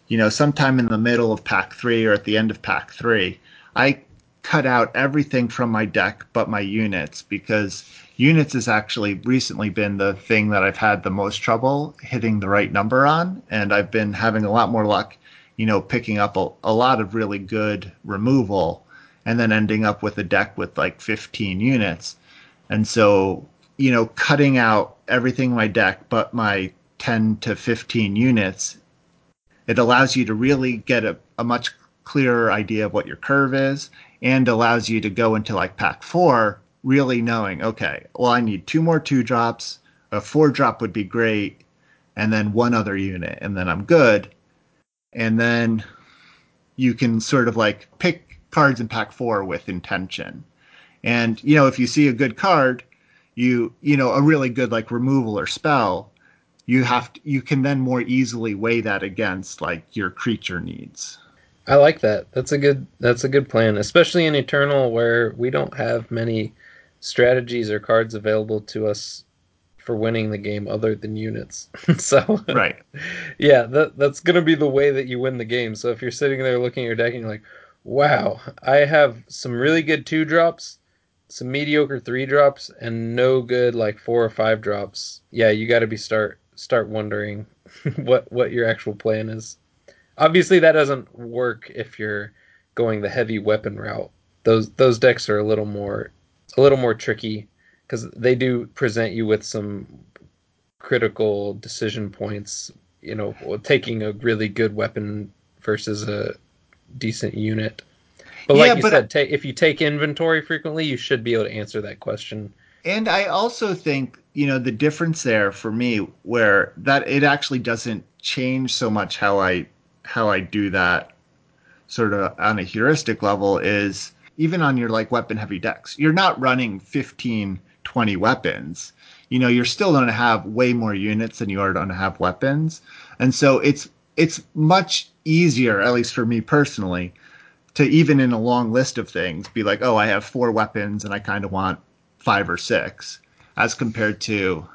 you know, sometime in the middle of pack 3 or at the end of pack 3, I cut out everything from my deck but my units because units has actually recently been the thing that I've had the most trouble hitting the right number on, and I've been having a lot more luck, you know, picking up a, a lot of really good removal and then ending up with a deck with like 15 units. And so, you know, cutting out everything in my deck but my 10 to 15 units, it allows you to really get a, a much clearer idea of what your curve is and allows you to go into like pack four really knowing okay well i need two more two drops a four drop would be great and then one other unit and then i'm good and then you can sort of like pick cards in pack four with intention and you know if you see a good card you you know a really good like removal or spell you have to, you can then more easily weigh that against like your creature needs I like that. That's a good that's a good plan, especially in Eternal where we don't have many strategies or cards available to us for winning the game other than units. so Right. Yeah, that that's going to be the way that you win the game. So if you're sitting there looking at your deck and you're like, "Wow, I have some really good 2 drops, some mediocre 3 drops and no good like 4 or 5 drops." Yeah, you got to be start start wondering what what your actual plan is. Obviously, that doesn't work if you're going the heavy weapon route. Those those decks are a little more a little more tricky because they do present you with some critical decision points. You know, taking a really good weapon versus a decent unit. But like yeah, you but said, if you take inventory frequently, you should be able to answer that question. And I also think, you know, the difference there for me where that it actually doesn't change so much how I how I do that sort of on a heuristic level is even on your like weapon heavy decks, you're not running 15, 20 weapons. You know, you're still going to have way more units than you are going to have weapons. And so it's it's much easier, at least for me personally, to even in a long list of things be like, oh, I have four weapons and I kind of want five or six, as compared to,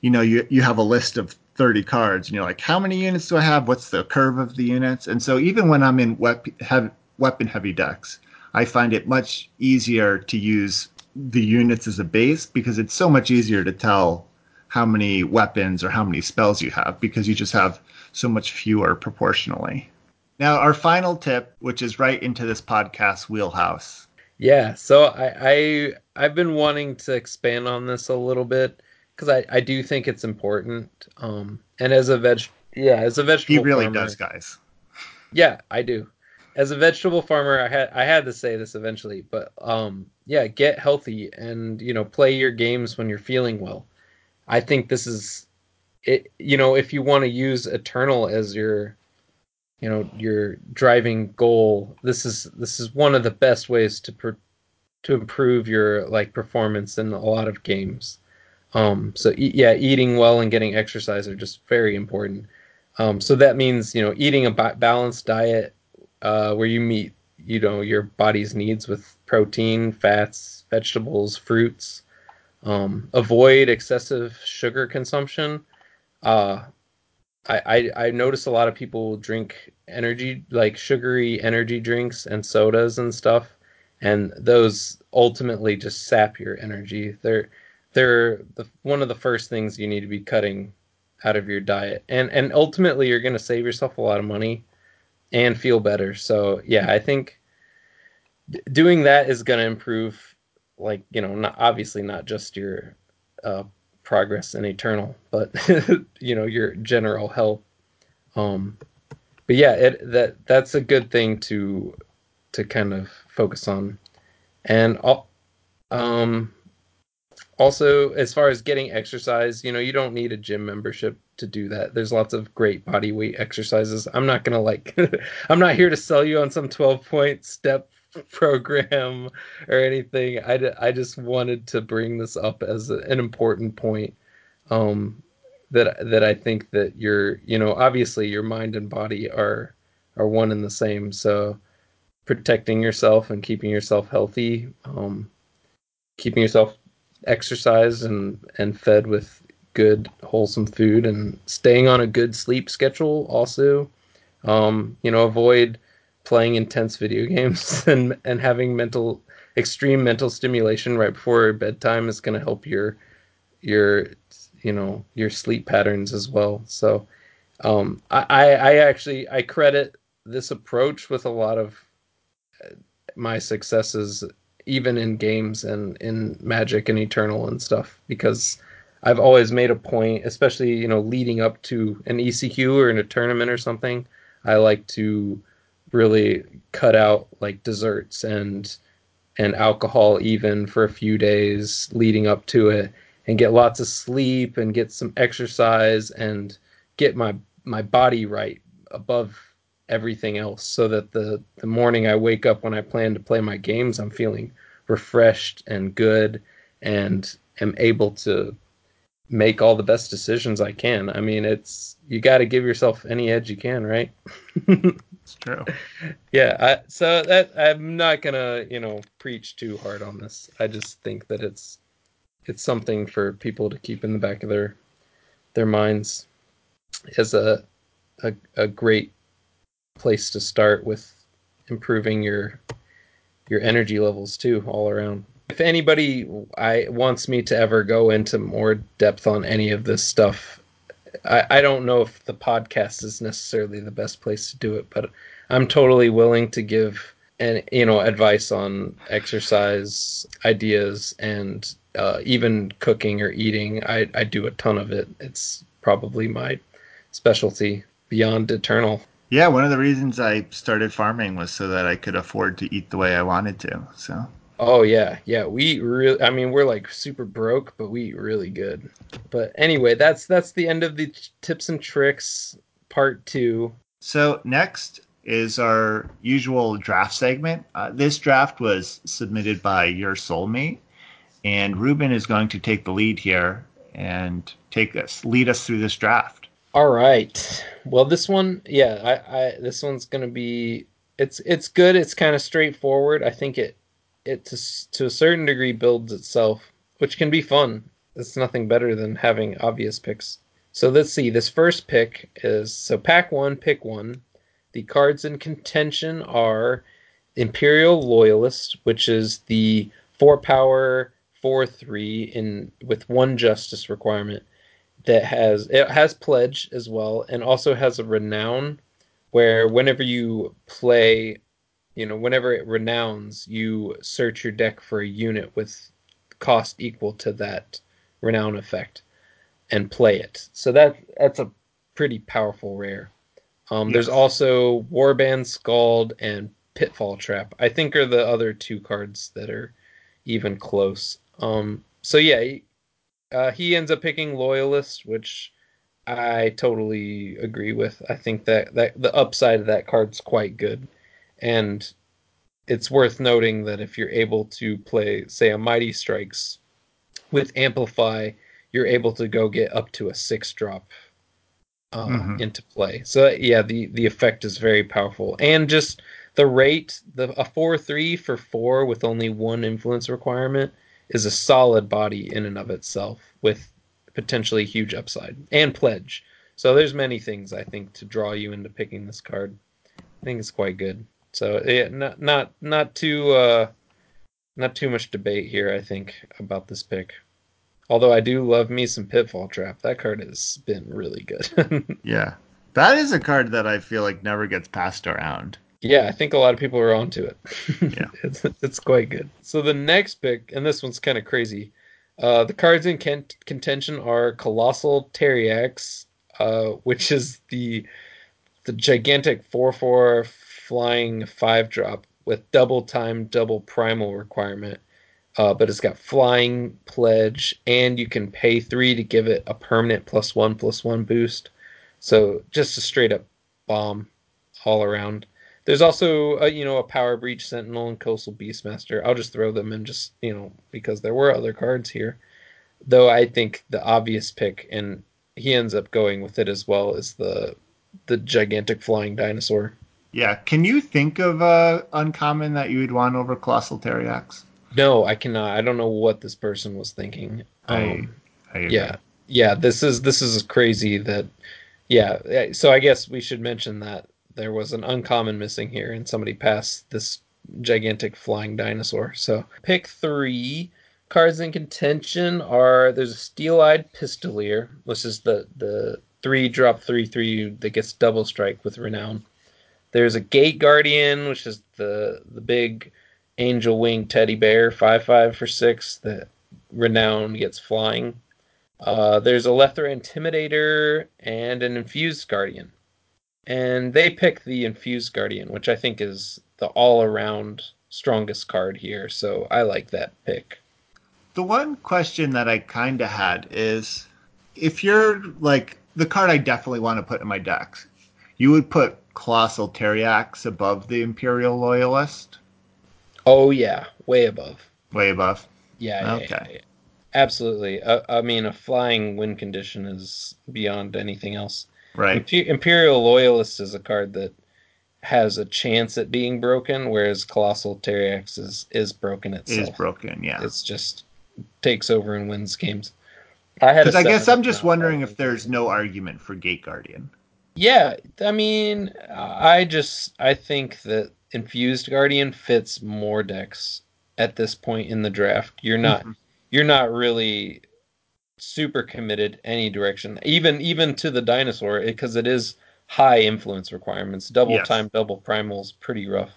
you know, you you have a list of 30 cards and you're like how many units do i have? What's the curve of the units? And so even when i'm in weapon heavy decks i find it much easier to use the units as a base because it's so much easier to tell how many weapons or how many spells you have because you just have so much fewer proportionally. Now, our final tip, which is right into this podcast wheelhouse. Yeah, so I, I I've been wanting to expand on this a little bit because I, I do think it's important. Um, and as a veg, yeah, as a vegetable, he really farmer, does, guys. Yeah, I do. As a vegetable farmer, I had I had to say this eventually, but um, yeah, get healthy and you know play your games when you're feeling well. I think this is it. You know, if you want to use Eternal as your you know your driving goal, this is this is one of the best ways to per, to improve your like performance in a lot of games. Um, so e- yeah, eating well and getting exercise are just very important. Um, so that means you know eating a ba- balanced diet uh, where you meet you know your body's needs with protein, fats, vegetables, fruits. Um, avoid excessive sugar consumption. Uh, I, I I notice a lot of people drink energy like sugary energy drinks and sodas and stuff, and those ultimately just sap your energy. They're they're the, one of the first things you need to be cutting out of your diet, and and ultimately you're going to save yourself a lot of money and feel better. So yeah, I think doing that is going to improve, like you know, not obviously not just your uh, progress and eternal, but you know your general health. Um, but yeah, it that that's a good thing to to kind of focus on, and um, also as far as getting exercise, you know, you don't need a gym membership to do that. There's lots of great body weight exercises. I'm not gonna like, I'm not here to sell you on some 12 point step program or anything. I, I just wanted to bring this up as an important point um, that that I think that you're you know obviously your mind and body are are one and the same. So protecting yourself and keeping yourself healthy, um, keeping yourself exercised and and fed with good wholesome food and staying on a good sleep schedule also um, you know avoid playing intense video games and and having mental extreme mental stimulation right before bedtime is going to help your your you know your sleep patterns as well so um, I, I actually I credit this approach with a lot of uh, my successes even in games and in Magic and Eternal and stuff because I've always made a point, especially you know leading up to an ECQ or in a tournament or something. I like to really cut out like desserts and and alcohol even for a few days leading up to it and get lots of sleep and get some exercise and get my my body right above everything else so that the the morning I wake up when I plan to play my games I'm feeling refreshed and good and am able to make all the best decisions I can. I mean, it's you got to give yourself any edge you can, right? it's true. Yeah, I, so that I'm not gonna, you know, preach too hard on this. I just think that it's it's something for people to keep in the back of their their minds as a a, a great place to start with improving your your energy levels too all around if anybody I wants me to ever go into more depth on any of this stuff, I, I don't know if the podcast is necessarily the best place to do it, but I'm totally willing to give and you know advice on exercise ideas and uh, even cooking or eating. I, I do a ton of it. It's probably my specialty beyond eternal. Yeah, one of the reasons I started farming was so that I could afford to eat the way I wanted to. So Oh yeah, yeah. We really, I mean, we're like super broke, but we eat really good. But anyway, that's that's the end of the tips and tricks part two. So next is our usual draft segment. Uh, this draft was submitted by your soulmate, and Ruben is going to take the lead here and take us lead us through this draft. All right. Well, this one, yeah, I, I this one's gonna be it's it's good. It's kind of straightforward. I think it it to, to a certain degree builds itself, which can be fun. It's nothing better than having obvious picks. So let's see. This first pick is so pack one, pick one. The cards in contention are Imperial Loyalist, which is the four power four three in with one justice requirement. that has it has pledge as well, and also has a renown, where whenever you play, you know, whenever it renowns, you search your deck for a unit with cost equal to that renown effect, and play it. So that that's a pretty powerful rare. Um, yes. There's also Warband Scald and Pitfall Trap. I think are the other two cards that are even close. Um, so yeah, uh, he ends up picking Loyalist, which I totally agree with. I think that, that the upside of that card's quite good, and it's worth noting that if you're able to play, say, a Mighty Strikes with Amplify, you're able to go get up to a six drop uh, mm-hmm. into play. So yeah, the the effect is very powerful, and just the rate, the a four three for four with only one influence requirement is a solid body in and of itself with potentially huge upside and pledge. So there's many things I think to draw you into picking this card. I think it's quite good. So yeah, not not not too uh, not too much debate here. I think about this pick. Although I do love me some Pitfall Trap. That card has been really good. yeah, that is a card that I feel like never gets passed around. Yeah, I think a lot of people are onto it. yeah, it's it's quite good. So the next pick, and this one's kind of crazy. Uh, the cards in contention are Colossal Teriax, uh, which is the the gigantic four four flying five drop with double time, double primal requirement. Uh, but it's got flying pledge, and you can pay three to give it a permanent plus one plus one boost. So just a straight up bomb all around. There's also a, you know a Power Breach Sentinel and Coastal Beastmaster. I'll just throw them in just you know because there were other cards here. Though I think the obvious pick, and he ends up going with it as well, is the the gigantic flying dinosaur. Yeah, can you think of a uncommon that you would want over Colossal Teriax? No, I cannot. I don't know what this person was thinking. Um, I, I yeah, yeah. This is this is crazy. That yeah. So I guess we should mention that there was an uncommon missing here, and somebody passed this gigantic flying dinosaur. So pick three cards in contention are there's a steel-eyed pistolier, which is the the three drop three three that gets double strike with renown. There's a gate guardian, which is the the big angel wing teddy bear, five five for six that renown gets flying. Uh, there's a Lethrai Intimidator and an Infused Guardian and they pick the infused guardian which i think is the all around strongest card here so i like that pick the one question that i kind of had is if you're like the card i definitely want to put in my decks you would put colossal teriax above the imperial loyalist oh yeah way above way above yeah okay yeah, yeah, yeah. absolutely uh, i mean a flying win condition is beyond anything else Right. Imperial Loyalist is a card that has a chance at being broken, whereas Colossal Teriax is is broken itself. Is broken, yeah. It's just takes over and wins games. I had. I guess I'm just wondering if there's no argument for Gate Guardian. Yeah, I mean, I just I think that Infused Guardian fits more decks at this point in the draft. You're not mm-hmm. you're not really super committed any direction, even even to the dinosaur, because it, it is high influence requirements. Double yes. time, double primal's pretty rough.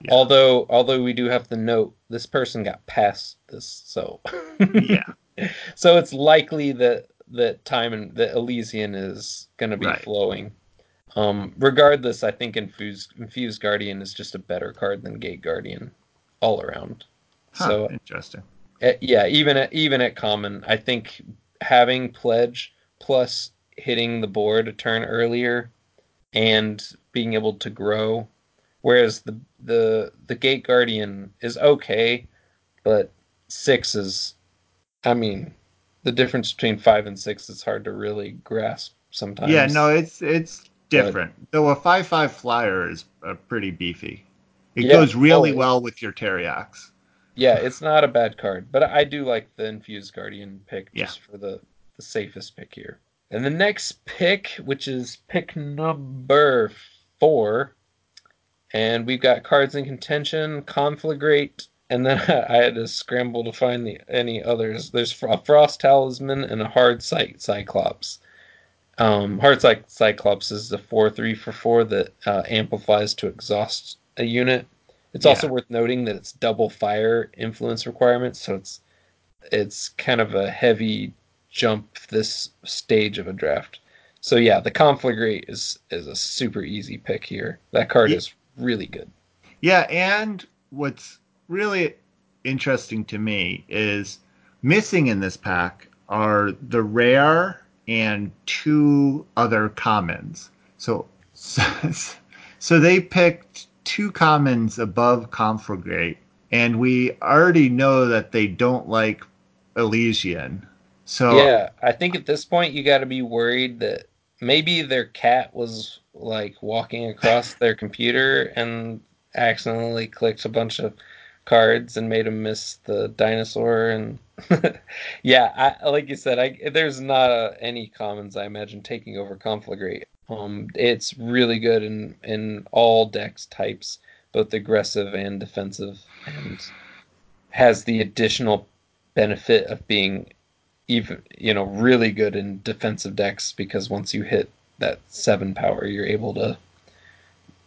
Yeah. Although although we do have to note this person got past this, so yeah. So it's likely that that time and that Elysian is going to be right. flowing. Um, regardless, I think Infused, Infused Guardian is just a better card than Gate Guardian all around. Huh, so interesting. Uh, yeah, even at even at common, I think having pledge plus hitting the board a turn earlier and being able to grow, whereas the the the gate guardian is okay, but six is, I mean, the difference between five and six is hard to really grasp sometimes. Yeah, no, it's it's different. But, Though a five five flyer is uh, pretty beefy. It yeah, goes really oh, well with your Teriax yeah, it's not a bad card, but I do like the infused guardian pick just yeah. for the the safest pick here. And the next pick, which is pick number four, and we've got cards in contention: Conflagrate, and then I had to scramble to find the any others. There's a Frost Talisman and a Hard Sight Cyclops. Um, Hard Sight Cyclops is the four three for four that uh, amplifies to exhaust a unit. It's yeah. also worth noting that it's double fire influence requirements, so it's it's kind of a heavy jump this stage of a draft. So yeah, the Conflagrate is is a super easy pick here. That card yeah. is really good. Yeah, and what's really interesting to me is missing in this pack are the rare and two other commons. So so they picked two commons above Conflagrate, and we already know that they don't like Elysian. So yeah, I think at this point you got to be worried that maybe their cat was like walking across their computer and accidentally clicked a bunch of cards and made him miss the dinosaur and yeah I, like you said I, there's not a, any commons i imagine taking over conflagrate. Um, it's really good in in all decks types both aggressive and defensive and has the additional benefit of being even you know really good in defensive decks because once you hit that seven power you're able to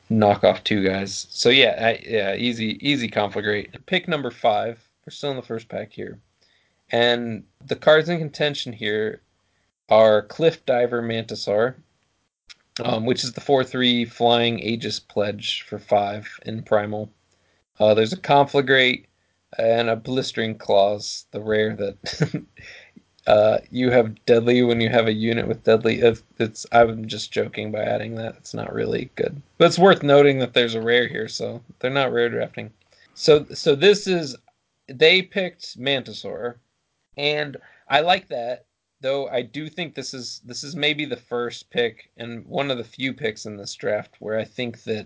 knock off two guys. So yeah, I, yeah, easy, easy conflagrate. Pick number five. We're still in the first pack here, and the cards in contention here are Cliff Diver Mantisaur, um, which is the four three flying Aegis pledge for five in primal. Uh, there's a conflagrate and a blistering claws, the rare that Uh, you have deadly when you have a unit with deadly. It's, I'm just joking by adding that. It's not really good, but it's worth noting that there's a rare here, so they're not rare drafting. So, so this is they picked Mantisaur, and I like that. Though I do think this is this is maybe the first pick and one of the few picks in this draft where I think that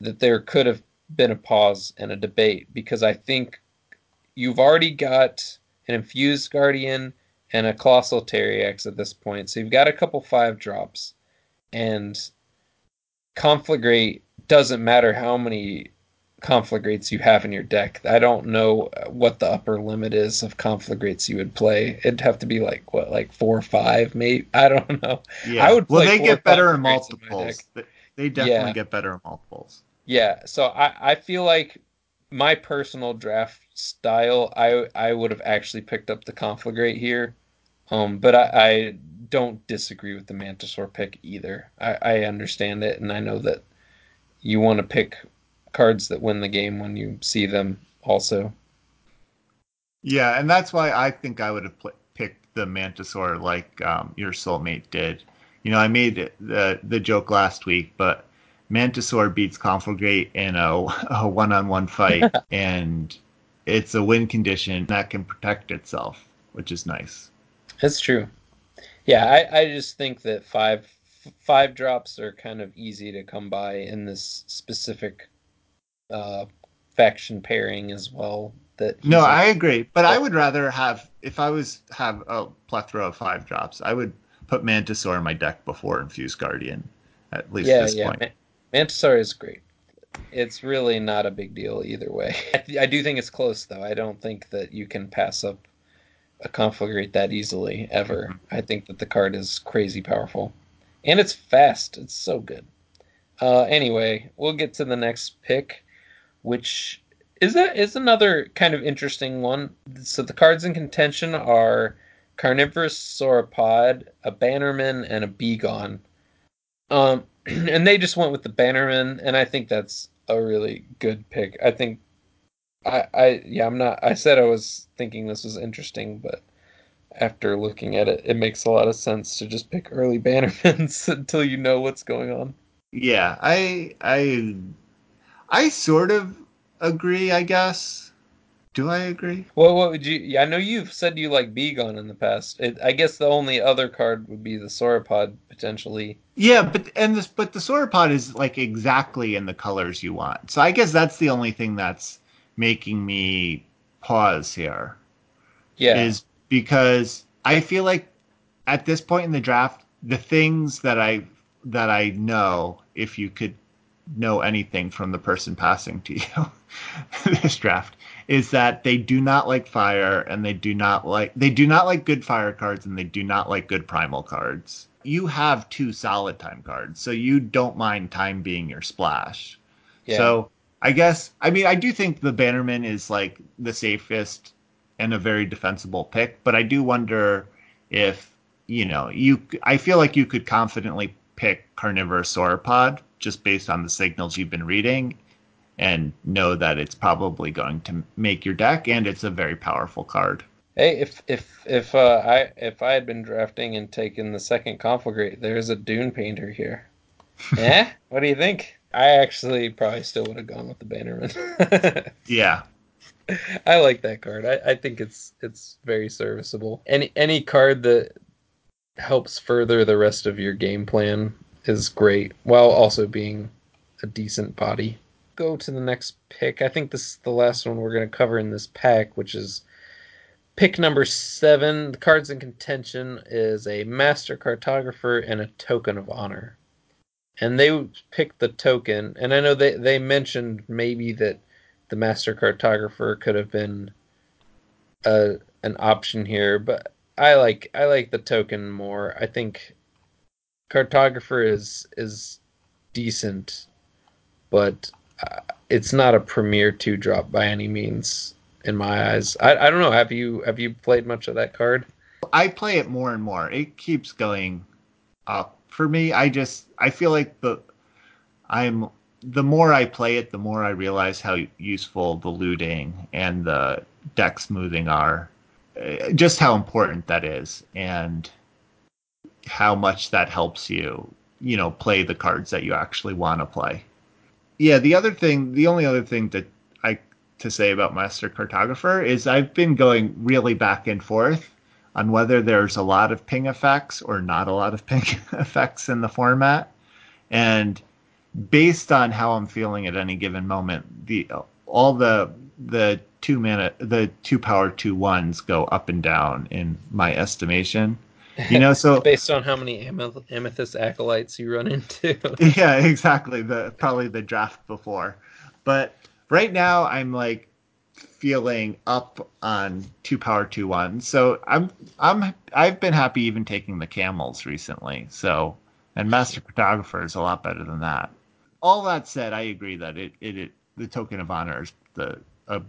that there could have been a pause and a debate because I think you've already got an infused guardian, and a colossal Teriax at this point. So you've got a couple five drops, and conflagrate doesn't matter how many conflagrates you have in your deck. I don't know what the upper limit is of conflagrates you would play. It'd have to be like what, like four or five, maybe. I don't know. Yeah. I would. well, they get better in multiples. In they definitely yeah. get better in multiples. Yeah. So I I feel like my personal draft style, I I would have actually picked up the Conflagrate here, um, but I, I don't disagree with the Mantisaur pick either. I, I understand it, and I know that you want to pick cards that win the game when you see them. Also, yeah, and that's why I think I would have pl- picked the Mantisaur like um, your soulmate did. You know, I made the the joke last week, but Mantisaur beats Conflagrate in a, a one-on-one fight, and it's a win condition that can protect itself, which is nice. That's true. Yeah, I, I just think that five five drops are kind of easy to come by in this specific uh, faction pairing as well. That no, I agree, but I would rather have if I was have a plethora of five drops, I would put Mantisaur in my deck before Infused Guardian. At least yeah, this yeah. point. Mantisaur is great. It's really not a big deal either way. I, do think it's close though. I don't think that you can pass up a conflagrate that easily ever. I think that the card is crazy powerful, and it's fast. It's so good. Uh, anyway, we'll get to the next pick, which is is another kind of interesting one. So the cards in contention are Carnivorous Sauropod, a Bannerman, and a Begon. Um, and they just went with the Bannerman, and I think that's a really good pick. I think I, I yeah, I'm not. I said I was thinking this was interesting, but after looking at it, it makes a lot of sense to just pick early Bannermans until you know what's going on. Yeah, I I I sort of agree. I guess do I agree? Well, what would you? Yeah, I know you've said you like Begon in the past. It, I guess the only other card would be the Sauropod potentially. Yeah, but and this, but the Sauropod is like exactly in the colors you want. So I guess that's the only thing that's making me pause here. Yeah, is because I feel like at this point in the draft, the things that I that I know, if you could know anything from the person passing to you this draft is that they do not like fire and they do not like they do not like good fire cards and they do not like good primal cards. You have two solid time cards, so you don't mind time being your splash. Yeah. So I guess I mean I do think the Bannerman is like the safest and a very defensible pick, but I do wonder if you know you I feel like you could confidently pick Carnivorous Sauropod just based on the signals you've been reading and know that it's probably going to make your deck and it's a very powerful card. Hey, if if if uh, I if I had been drafting and taken the second conflagrate, there's a Dune Painter here. yeah, what do you think? I actually probably still would have gone with the Bannerman. yeah, I like that card. I, I think it's it's very serviceable. Any any card that helps further the rest of your game plan is great, while also being a decent body. Go to the next pick. I think this is the last one we're going to cover in this pack, which is pick number seven. The cards in contention is a Master Cartographer and a Token of Honor. And they picked the token, and I know they, they mentioned maybe that the Master Cartographer could have been a, an option here, but I like I like the token more. I think cartographer is is decent, but uh, it's not a premier two drop by any means in my eyes. I, I don't know. Have you have you played much of that card? I play it more and more. It keeps going up for me. I just I feel like the I'm the more I play it, the more I realize how useful the looting and the deck smoothing are uh, just how important that is and how much that helps you, you know, play the cards that you actually want to play. Yeah, the other thing, the only other thing that I to say about Master Cartographer is I've been going really back and forth on whether there's a lot of ping effects or not a lot of ping effects in the format. And based on how I'm feeling at any given moment, the all the the two mana the two power two ones go up and down in my estimation you know so based on how many amethyst acolytes you run into. Yeah exactly. The probably the draft before. But right now i'm like feeling up on two power two ones. So i'm i'm i've been happy even taking the camels recently. So and master cartographer is a lot better than that. All that said i agree that it it, it the token of honor is the a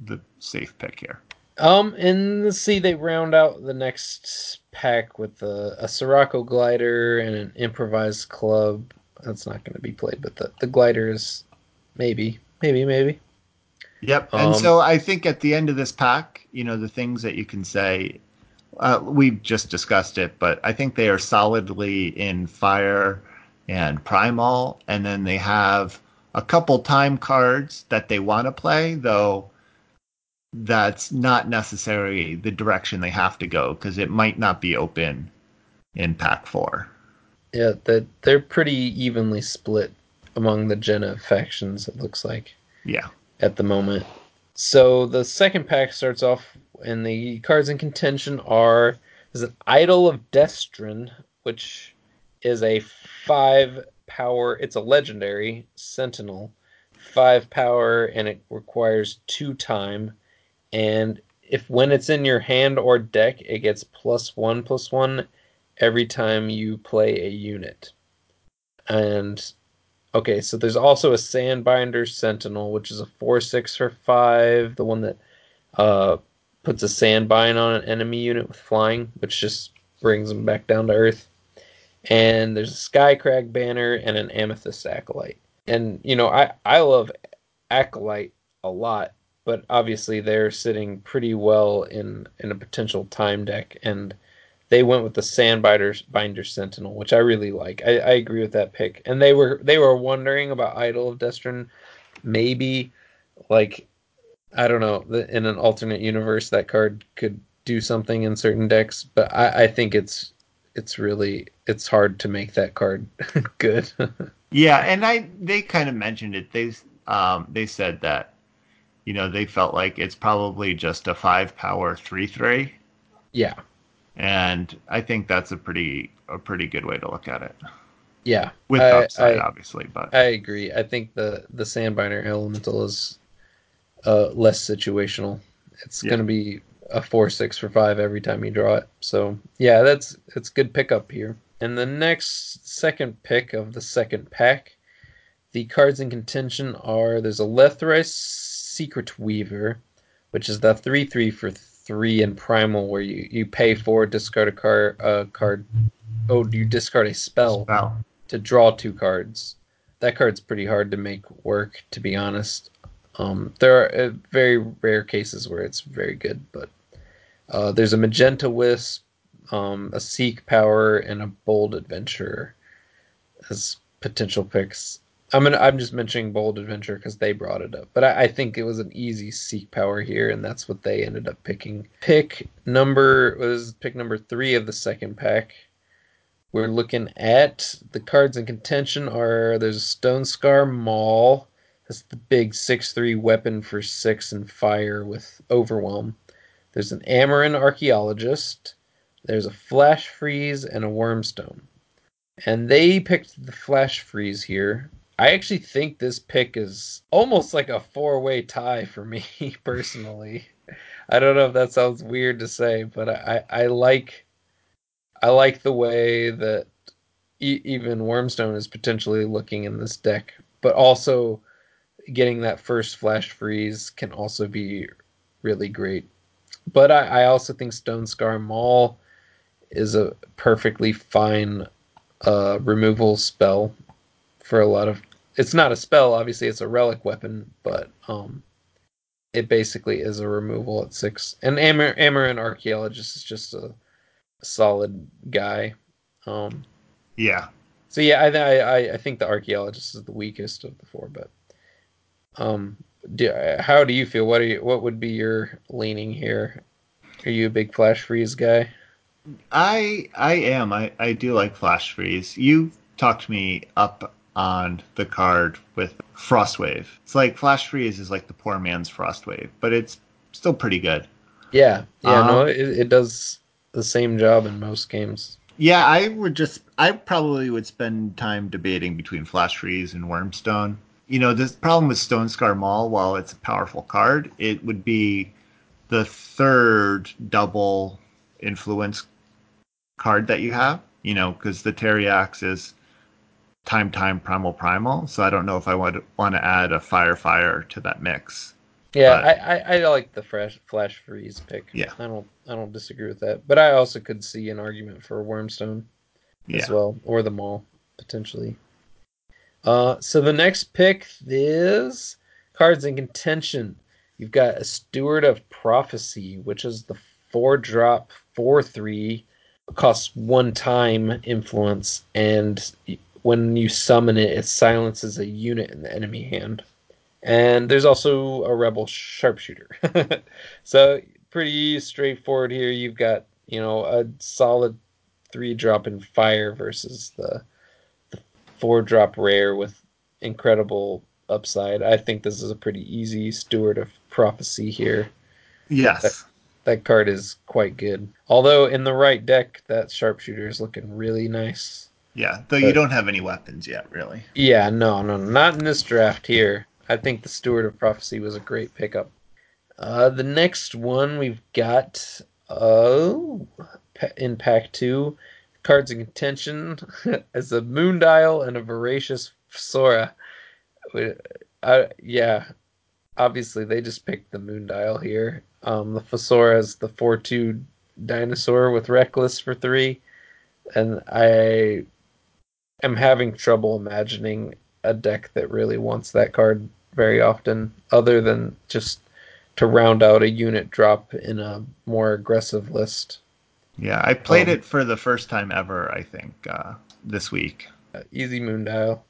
the safe pick here. Um, and let's see, they round out the next pack with a, a Sirocco glider and an improvised club. That's not going to be played, but the, the glider is maybe, maybe, maybe. Yep. And um, so I think at the end of this pack, you know, the things that you can say, uh, we've just discussed it, but I think they are solidly in fire and primal, and then they have a couple time cards that they want to play, though that's not necessarily the direction they have to go because it might not be open in pack four. Yeah, that they're pretty evenly split among the Jaina factions. It looks like. Yeah. At the moment, so the second pack starts off, and the cards in contention are is an Idol of Destrin, which is a five power. It's a legendary Sentinel, five power, and it requires two time and if when it's in your hand or deck, it gets plus one plus one every time you play a unit. And okay, so there's also a Sandbinder Sentinel, which is a four six for five, the one that uh, puts a sandbind on an enemy unit with flying, which just brings them back down to earth. And there's a Skycrag banner and an Amethyst Acolyte. And you know, I I love Acolyte a lot but obviously they're sitting pretty well in in a potential time deck, and they went with the Sandbinder Binder Sentinel, which I really like. I, I agree with that pick, and they were they were wondering about Idol of Destrin, maybe like I don't know in an alternate universe that card could do something in certain decks, but I, I think it's it's really it's hard to make that card good. yeah, and I they kind of mentioned it. They um they said that you know, they felt like it's probably just a five power three three. Yeah. And I think that's a pretty a pretty good way to look at it. Yeah, with I- upside, I- obviously. But I agree. I think the the Sandbinder Elemental is uh, less situational. It's Yeah. going to be a four six for five every time you draw it. So yeah, that's it's good pickup here. And the next second pick of the second pack, the cards in contention are there's a Lethris Secret Weaver, which is the three three for three in primal where you, you pay for discard a card uh, card. Oh, you discard a spell well, to draw two cards. That card's pretty hard to make work, to be honest. Um, there are uh, very rare cases where it's very good, but uh, there's a Magenta Wisp, um, a Seek Power, and a Bold Adventurer as potential picks. I'm gonna, I'm just mentioning Bold Adventure because they brought it up, but I, I think it was an easy Seek Power here, and that's what they ended up picking. Pick number was pick number three of the second pack. We're looking at the cards in contention are there's a Stonescar Maul. That's the big six three weapon for six and fire with overwhelm. There's an Amaran Archaeologist. There's a Flash Freeze and a Wormstone. And they picked the Flash Freeze here. I actually think this pick is almost like a four way tie for me personally. I don't know if that sounds weird to say, but I, I like I like the way that e- even Wormstone is potentially looking in this deck, but also getting that first flash freeze can also be really great. But I, I also think Stonescar Maul is a perfectly fine uh, removal spell for a lot of. It's not a spell, obviously. It's a relic weapon, but um, it basically is a removal at six. And Amar- Amaran Archaeologist is just a solid guy. Um, yeah, so yeah, I, I I think the archaeologist is the weakest of the four, but um, do, how do you feel? What are you, what would be your leaning here? Are you a big flash freeze guy? I I am. I, I do like Flash Freeze. You talked me up on the card with Frostwave. It's like Flash Freeze is like the poor man's Frostwave, but it's still pretty good. Yeah, yeah, no, Um, it, it does the same job in most games. Yeah, I would just I probably would spend time debating between Flash Freeze and Wormstone. You know, the problem with Stonescar Maul, while it's a powerful card, it would be the third double influence card that you have. You know, because the Teriax is time time primal primal, so I don't know if I would want to add a fire fire to that mix. Yeah, But- I, I, I like the fresh flash freeze pick. Yeah. I don't I don't disagree with that, but I also could see an argument for Wormstone Yeah, as well, or the maul potentially. Uh, so the next pick is cards in contention. You've got a Steward of Prophecy, which is the four drop four three, costs one time influence, and when you summon it, it silences a unit in the enemy hand. And there's also a rebel sharpshooter. so pretty straightforward here. You've got you know a solid three drop in fire versus the, the four drop rare with incredible upside. I think this is a pretty easy steward of prophecy here. yes, That card is quite good. Although in the right deck, that sharpshooter is looking really nice. Yeah. Though you don't have any weapons yet, really. Yeah, no, no, not in this draft here. I think the Steward of Prophecy was a great pickup. Uh, the next one we've got oh pa- in pack two, cards in contention as a Moondial and a Voracious Sora. Uh, yeah, obviously they just picked the Moondial here. Um, the Fosora is the four-two dinosaur with Reckless for three, and I am having trouble imagining a deck that really wants that card very often, other than just to round out a unit drop in a more aggressive list. Yeah, I played Um, it for the first time ever. I think uh, this week. Uh, easy moon dial.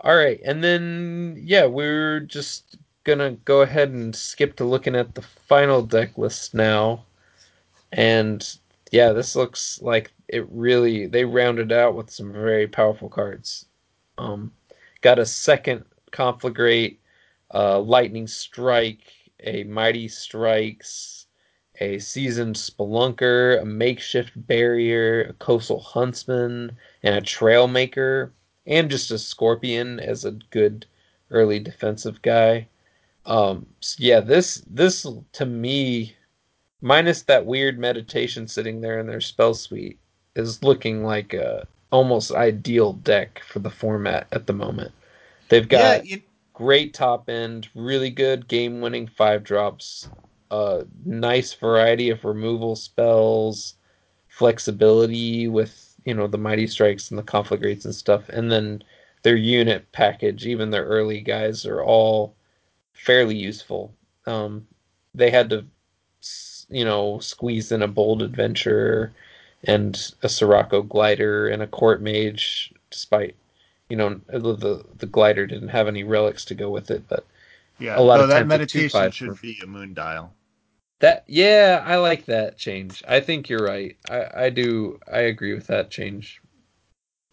All right, and then yeah, we're just gonna go ahead and skip to looking at the final deck list now. And yeah, this looks like it really they rounded out with some very powerful cards. Um, got a second conflagrate, uh, lightning strike, a mighty strikes, a seasoned spelunker, a makeshift barrier, a coastal huntsman, and a trailmaker, and just a scorpion as a good early defensive guy. Um, so yeah, this this to me, minus that weird meditation sitting there in their spell suite, is looking like a almost ideal deck for the format at the moment. They've got Yeah, you- great top end, really good game winning five drops, a nice variety of removal spells, flexibility with you know the mighty strikes and the conflagrates and stuff, and then their unit package, even their early guys are all fairly useful. Um, they had to you know squeeze in a bold adventure and a Sirocco glider and a court mage, despite you know the the glider didn't have any relics to go with it, but yeah. a lot so of that meditation should for- be a moon dial. that yeah, I like that change. I think you're right. I I do I agree with that change.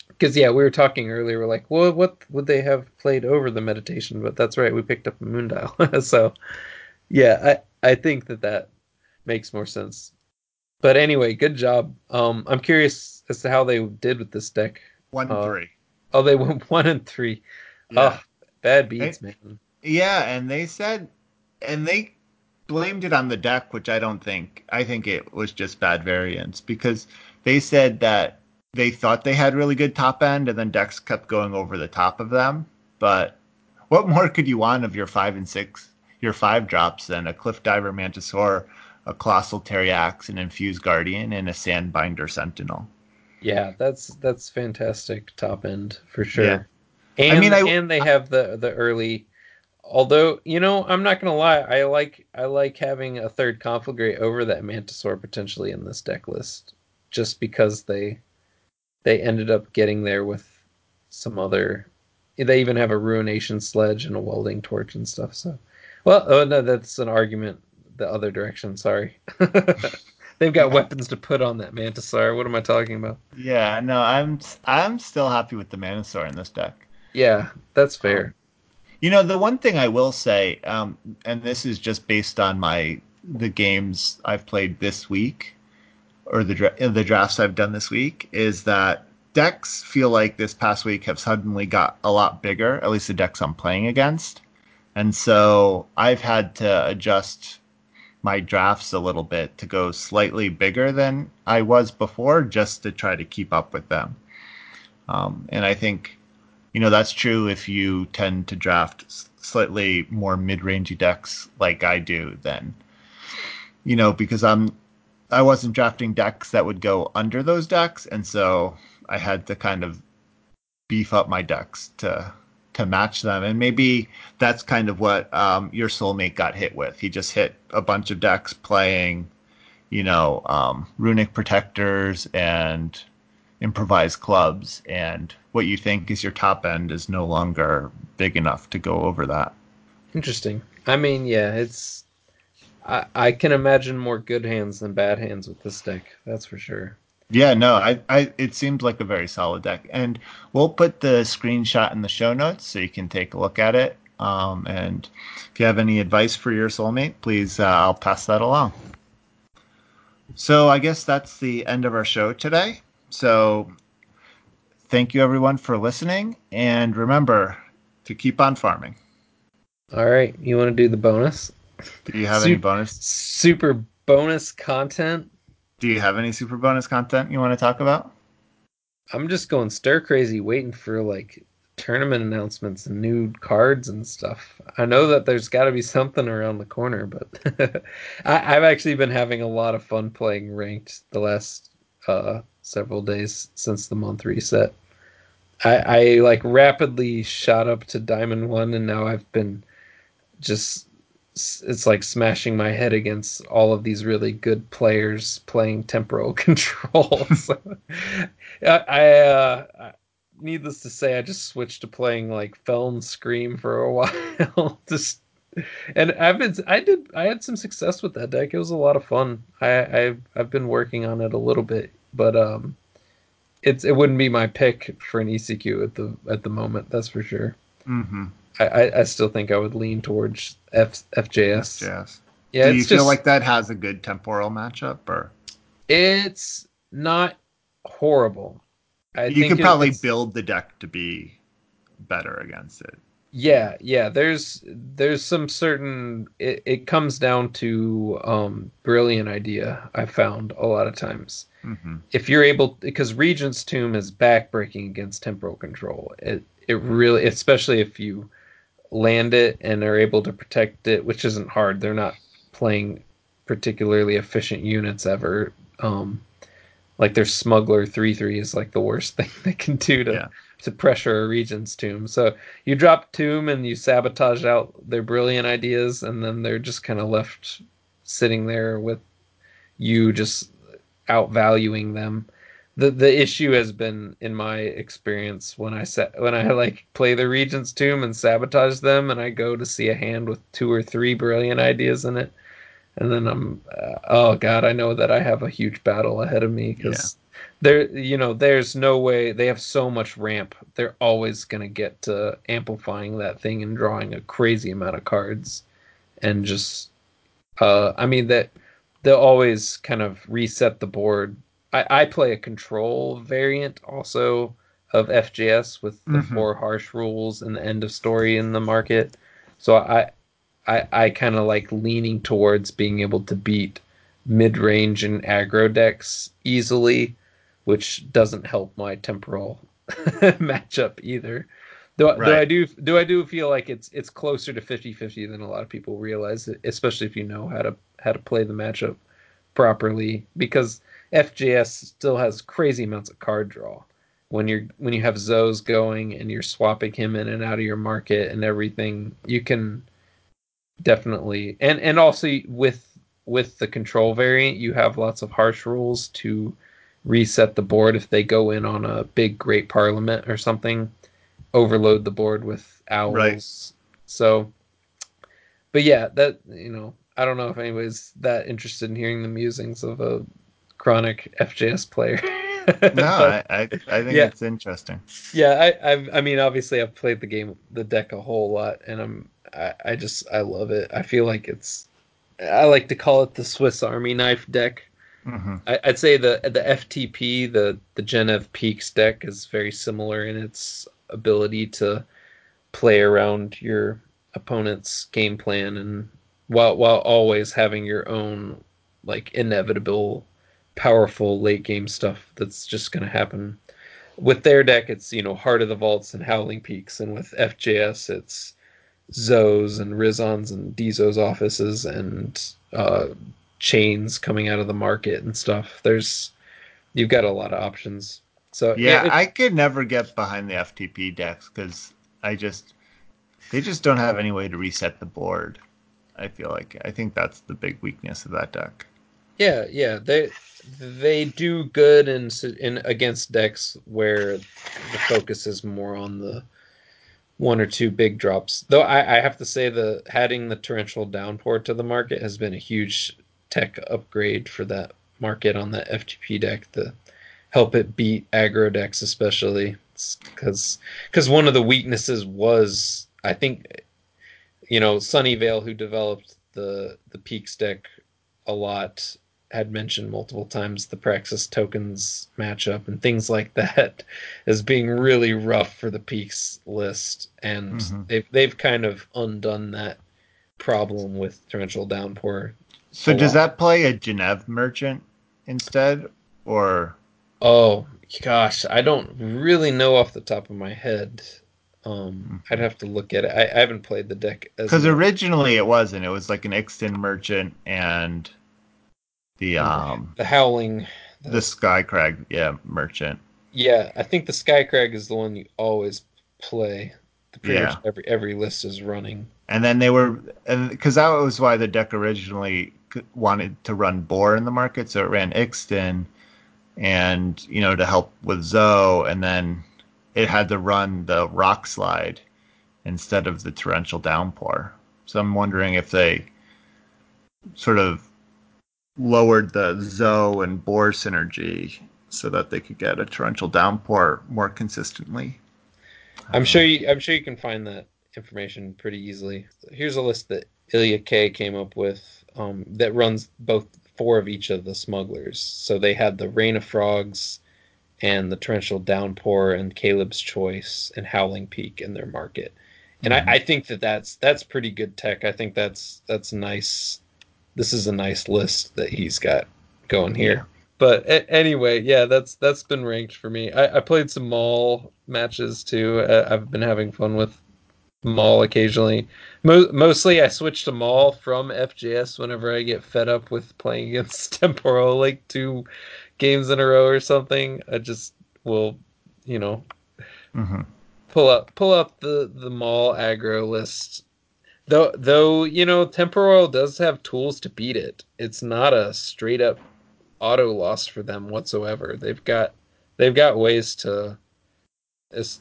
Because yeah, we were talking earlier. We're like, well, what would they have played over the meditation? But that's right, we picked up a moon dial. so yeah, I I think that that makes more sense. But anyway, good job. Um, I'm curious as to how they did with this deck. One Uh, three. Oh, they went one and three. Yeah. Oh, bad beats, man. Yeah, and they said, and they blamed it on the deck, which I don't think. I think it was just bad variance because they said that they thought they had really good top end, and then decks kept going over the top of them. But what more could you want of your five and six, your five drops than a Cliff Diver Mantisaur, a Colossal Teriax, an Infused Guardian, and a Sandbinder Sentinel? Yeah, that's that's fantastic top end for sure. Yeah. And mean, I- and they have the the early. Although you know, I'm not gonna lie, I like I like having a third conflagrate over that Mantisaur potentially in this deck list, just because they they ended up getting there with some other. They even have a ruination sledge and a welding torch and stuff. So, well, oh no, that's an argument the other direction. Sorry. They've got weapons to put on that Mantisaur. What am I talking about? Yeah, no, I'm I'm still happy with the Mantisaur in this deck. Yeah, that's fair. You know, the one thing I will say, um, and this is just based on my the games I've played this week, or the dra- the drafts I've done this week, is that decks feel like this past week have suddenly got a lot bigger. At least the decks I'm playing against, and so I've had to adjust my drafts a little bit to go slightly bigger than I was before, just to try to keep up with them. Um, and I think you know that's true if you tend to draft slightly more mid-rangey decks like I do then you know because I'm I wasn't drafting decks that would go under those decks and so I had to kind of beef up my decks to to match them and maybe that's kind of what um, your soulmate got hit with he just hit a bunch of decks playing you know um, runic protectors and improvised clubs and what you think is your top end is no longer big enough to go over that. Interesting. I mean, yeah, it's. I, I can imagine more good hands than bad hands with this deck. That's for sure. Yeah, no, I, I it seems like a very solid deck, and we'll put the screenshot in the show notes so you can take a look at it. Um, and if you have any advice for your soulmate, please, uh, I'll pass that along. So I guess that's the end of our show today. So thank you everyone for listening, and remember to keep on farming. All right, you want to do the bonus? Do you have any bonus? Super bonus content. Do you have any super bonus content you want to talk about? I'm just going stir crazy, waiting for like tournament announcements and new cards and stuff. I know that there's got to be something around the corner, but I, I've actually been having a lot of fun playing ranked the last uh, several days since the month reset. I, I like rapidly shot up to Diamond One, and now I've been just it's like smashing my head against all of these really good players playing temporal control. so, I, I uh, needless to say, I just switched to playing like Feln Scream for a while. just and I've been I did I had some success with that deck. It was a lot of fun. I I've, I've been working on it a little bit, but um, it's it wouldn't be my pick for an ECQ at the at the moment. That's for sure. Mm-hmm. I, I, still think I would lean towards F, FJS. Yes. Yeah, Do you feel just like that has a good temporal matchup, or it's not horrible. I you could probably build the deck to be better against it? Yeah, yeah. There's there's some certain it, it comes down to um brilliant idea I found a lot of times. hmm If you're able because Regent's Tomb is backbreaking against temporal control. It it really especially if you land it and are able to protect it, which isn't hard. They're not playing particularly efficient units ever. Um like their smuggler 3-3 is like the worst thing they can do to Yeah. to pressure a regent's tomb. So you drop tomb and you sabotage out their brilliant ideas, and then they're just kind of left sitting there with you just outvaluing them. The the issue has been in my experience when I set when I like play the regent's tomb and sabotage them, and I go to see a hand with two or three brilliant ideas in it. And then I'm, uh, oh god, I know that I have a huge battle ahead of me because there you know there's no way they have so much ramp they're always going to get to amplifying that thing and drawing a crazy amount of cards and just uh i mean that they'll always kind of reset the board i i play a control variant also of fjs with the Mhm. four harsh rules and the end of story in the market so i i i kind of like leaning towards being able to beat mid-range and aggro decks easily which doesn't help my temporal matchup either. Though, though I do do I do feel like it's it's closer to 50-50 than a lot of people realize, especially if you know how to how to play the matchup properly because FJS still has crazy amounts of card draw. When you're when you have Zoes going and you're swapping him in and out of your market and everything, you can definitely and and also with with the control variant, you have lots of harsh rules to reset the board if they go in on a big great parliament or something overload the board with owls Right. so but yeah that you know i don't know if anybody's that interested in hearing the musings of a chronic fjs player No, I, I, I think Yeah. it's interesting. yeah I, I've, I mean obviously i've played the game the deck a whole lot and i'm I, I just i love it i feel like it's i like to call it the swiss army knife deck hmm I, I'd say the the FTP, the the Jennev Peaks deck is very similar in its ability to play around your opponent's game plan and while while always having your own like inevitable powerful late game stuff that's just going to happen. With their deck it's, you know, Heart of the Vaults and Howling Peaks and with FJS it's Zoes and Rizons and Dizos offices and uh chains coming out of the market and stuff. There's you've got a lot of options. So Yeah, it- I could never get behind the FTP decks because I just they just don't have any way to reset the board. I feel like I think that's the big weakness of that deck. Yeah, yeah, they they do good in in against decks where the focus is more on the one or two big drops. Though I, I have to say the adding the torrential downpour to the market has been a huge tech upgrade for that market on that FTP deck to help it beat aggro decks especially because because one of the weaknesses was I think you know Sunnyvale who developed the the Peaks deck a lot had mentioned multiple times the Praxis tokens matchup and things like that as being really rough for the Peaks list, and Mhm. they've they've kind of undone that problem with torrential downpour. So does lot. that play a Jennev merchant instead, or Oh gosh, I don't really know off the top of my head. Um, I'd have to look at it. I, I haven't played the deck because originally it wasn't? It was like an Ixtun merchant and the um the Howling. the Skycrag yeah merchant. Yeah, I think the Skycrag is the one you always play. The pretty Yeah. much every every list is running. And then they were, because that was why the deck originally wanted to run Boar in the market, so it ran Ixtun, and you know to help with Zoe, and then it had to run the Rock Slide instead of the Torrential Downpour. So I'm wondering if they sort of lowered the Zoe and Boar synergy so that they could get a Torrential Downpour more consistently. I'm sure you I'm sure you can find that information pretty easily. Here's a list that Ilya K came up with um, that runs both four of each of the smugglers. So they had the Rain of Frogs and the Torrential Downpour and Caleb's Choice and Howling Peak in their market. And mm-hmm. I, I think that that's that's pretty good tech. I think that's that's nice. This is a nice list that he's got going here. Yeah. But a- anyway, yeah, that's that's been ranked for me. I, I played some Maul matches too. Uh, I've been having fun with Maul occasionally. Mo- mostly, I switch to Maul from FJS whenever I get fed up with playing against Temporal like two games in a row or something. I just will, you know, mm-hmm. pull up pull up the the Maul aggro list. Though though you know, Temporal does have tools to beat it. It's not a straight up auto loss for them whatsoever. They've got they've got ways to,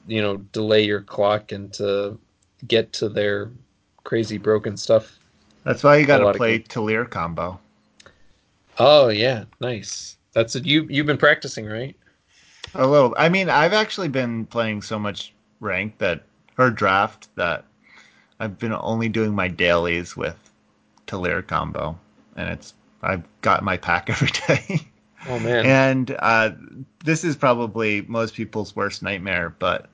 you know, delay your clock and to get to their crazy broken stuff. That's why you got to play Talir combo. Oh yeah, nice. That's it. You you've been practicing, right? A little. I mean, I've actually been playing so much rank that or draft that I've been only doing my dailies with Talir combo, and it's I've got my pack every day. Oh man! And uh, this is probably most people's worst nightmare, but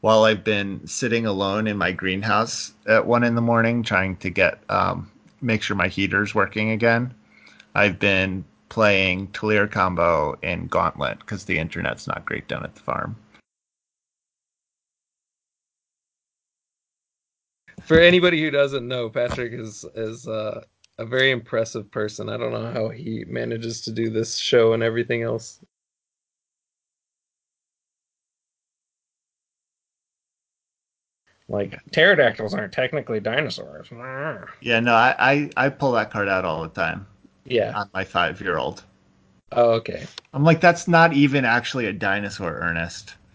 while I've been sitting alone in my greenhouse at one in the morning trying to get um, make sure my heater's working again, I've been playing Talir combo in Gauntlet because the internet's not great down at the farm. For anybody who doesn't know, Patrick is is uh, a very impressive person. I don't know how he manages to do this show and everything else. Like pterodactyls aren't technically dinosaurs. Yeah, no, I, I, I pull that card out all the time. Yeah. On my five year old. Oh, okay. I'm like, that's not even actually a dinosaur, Ernest.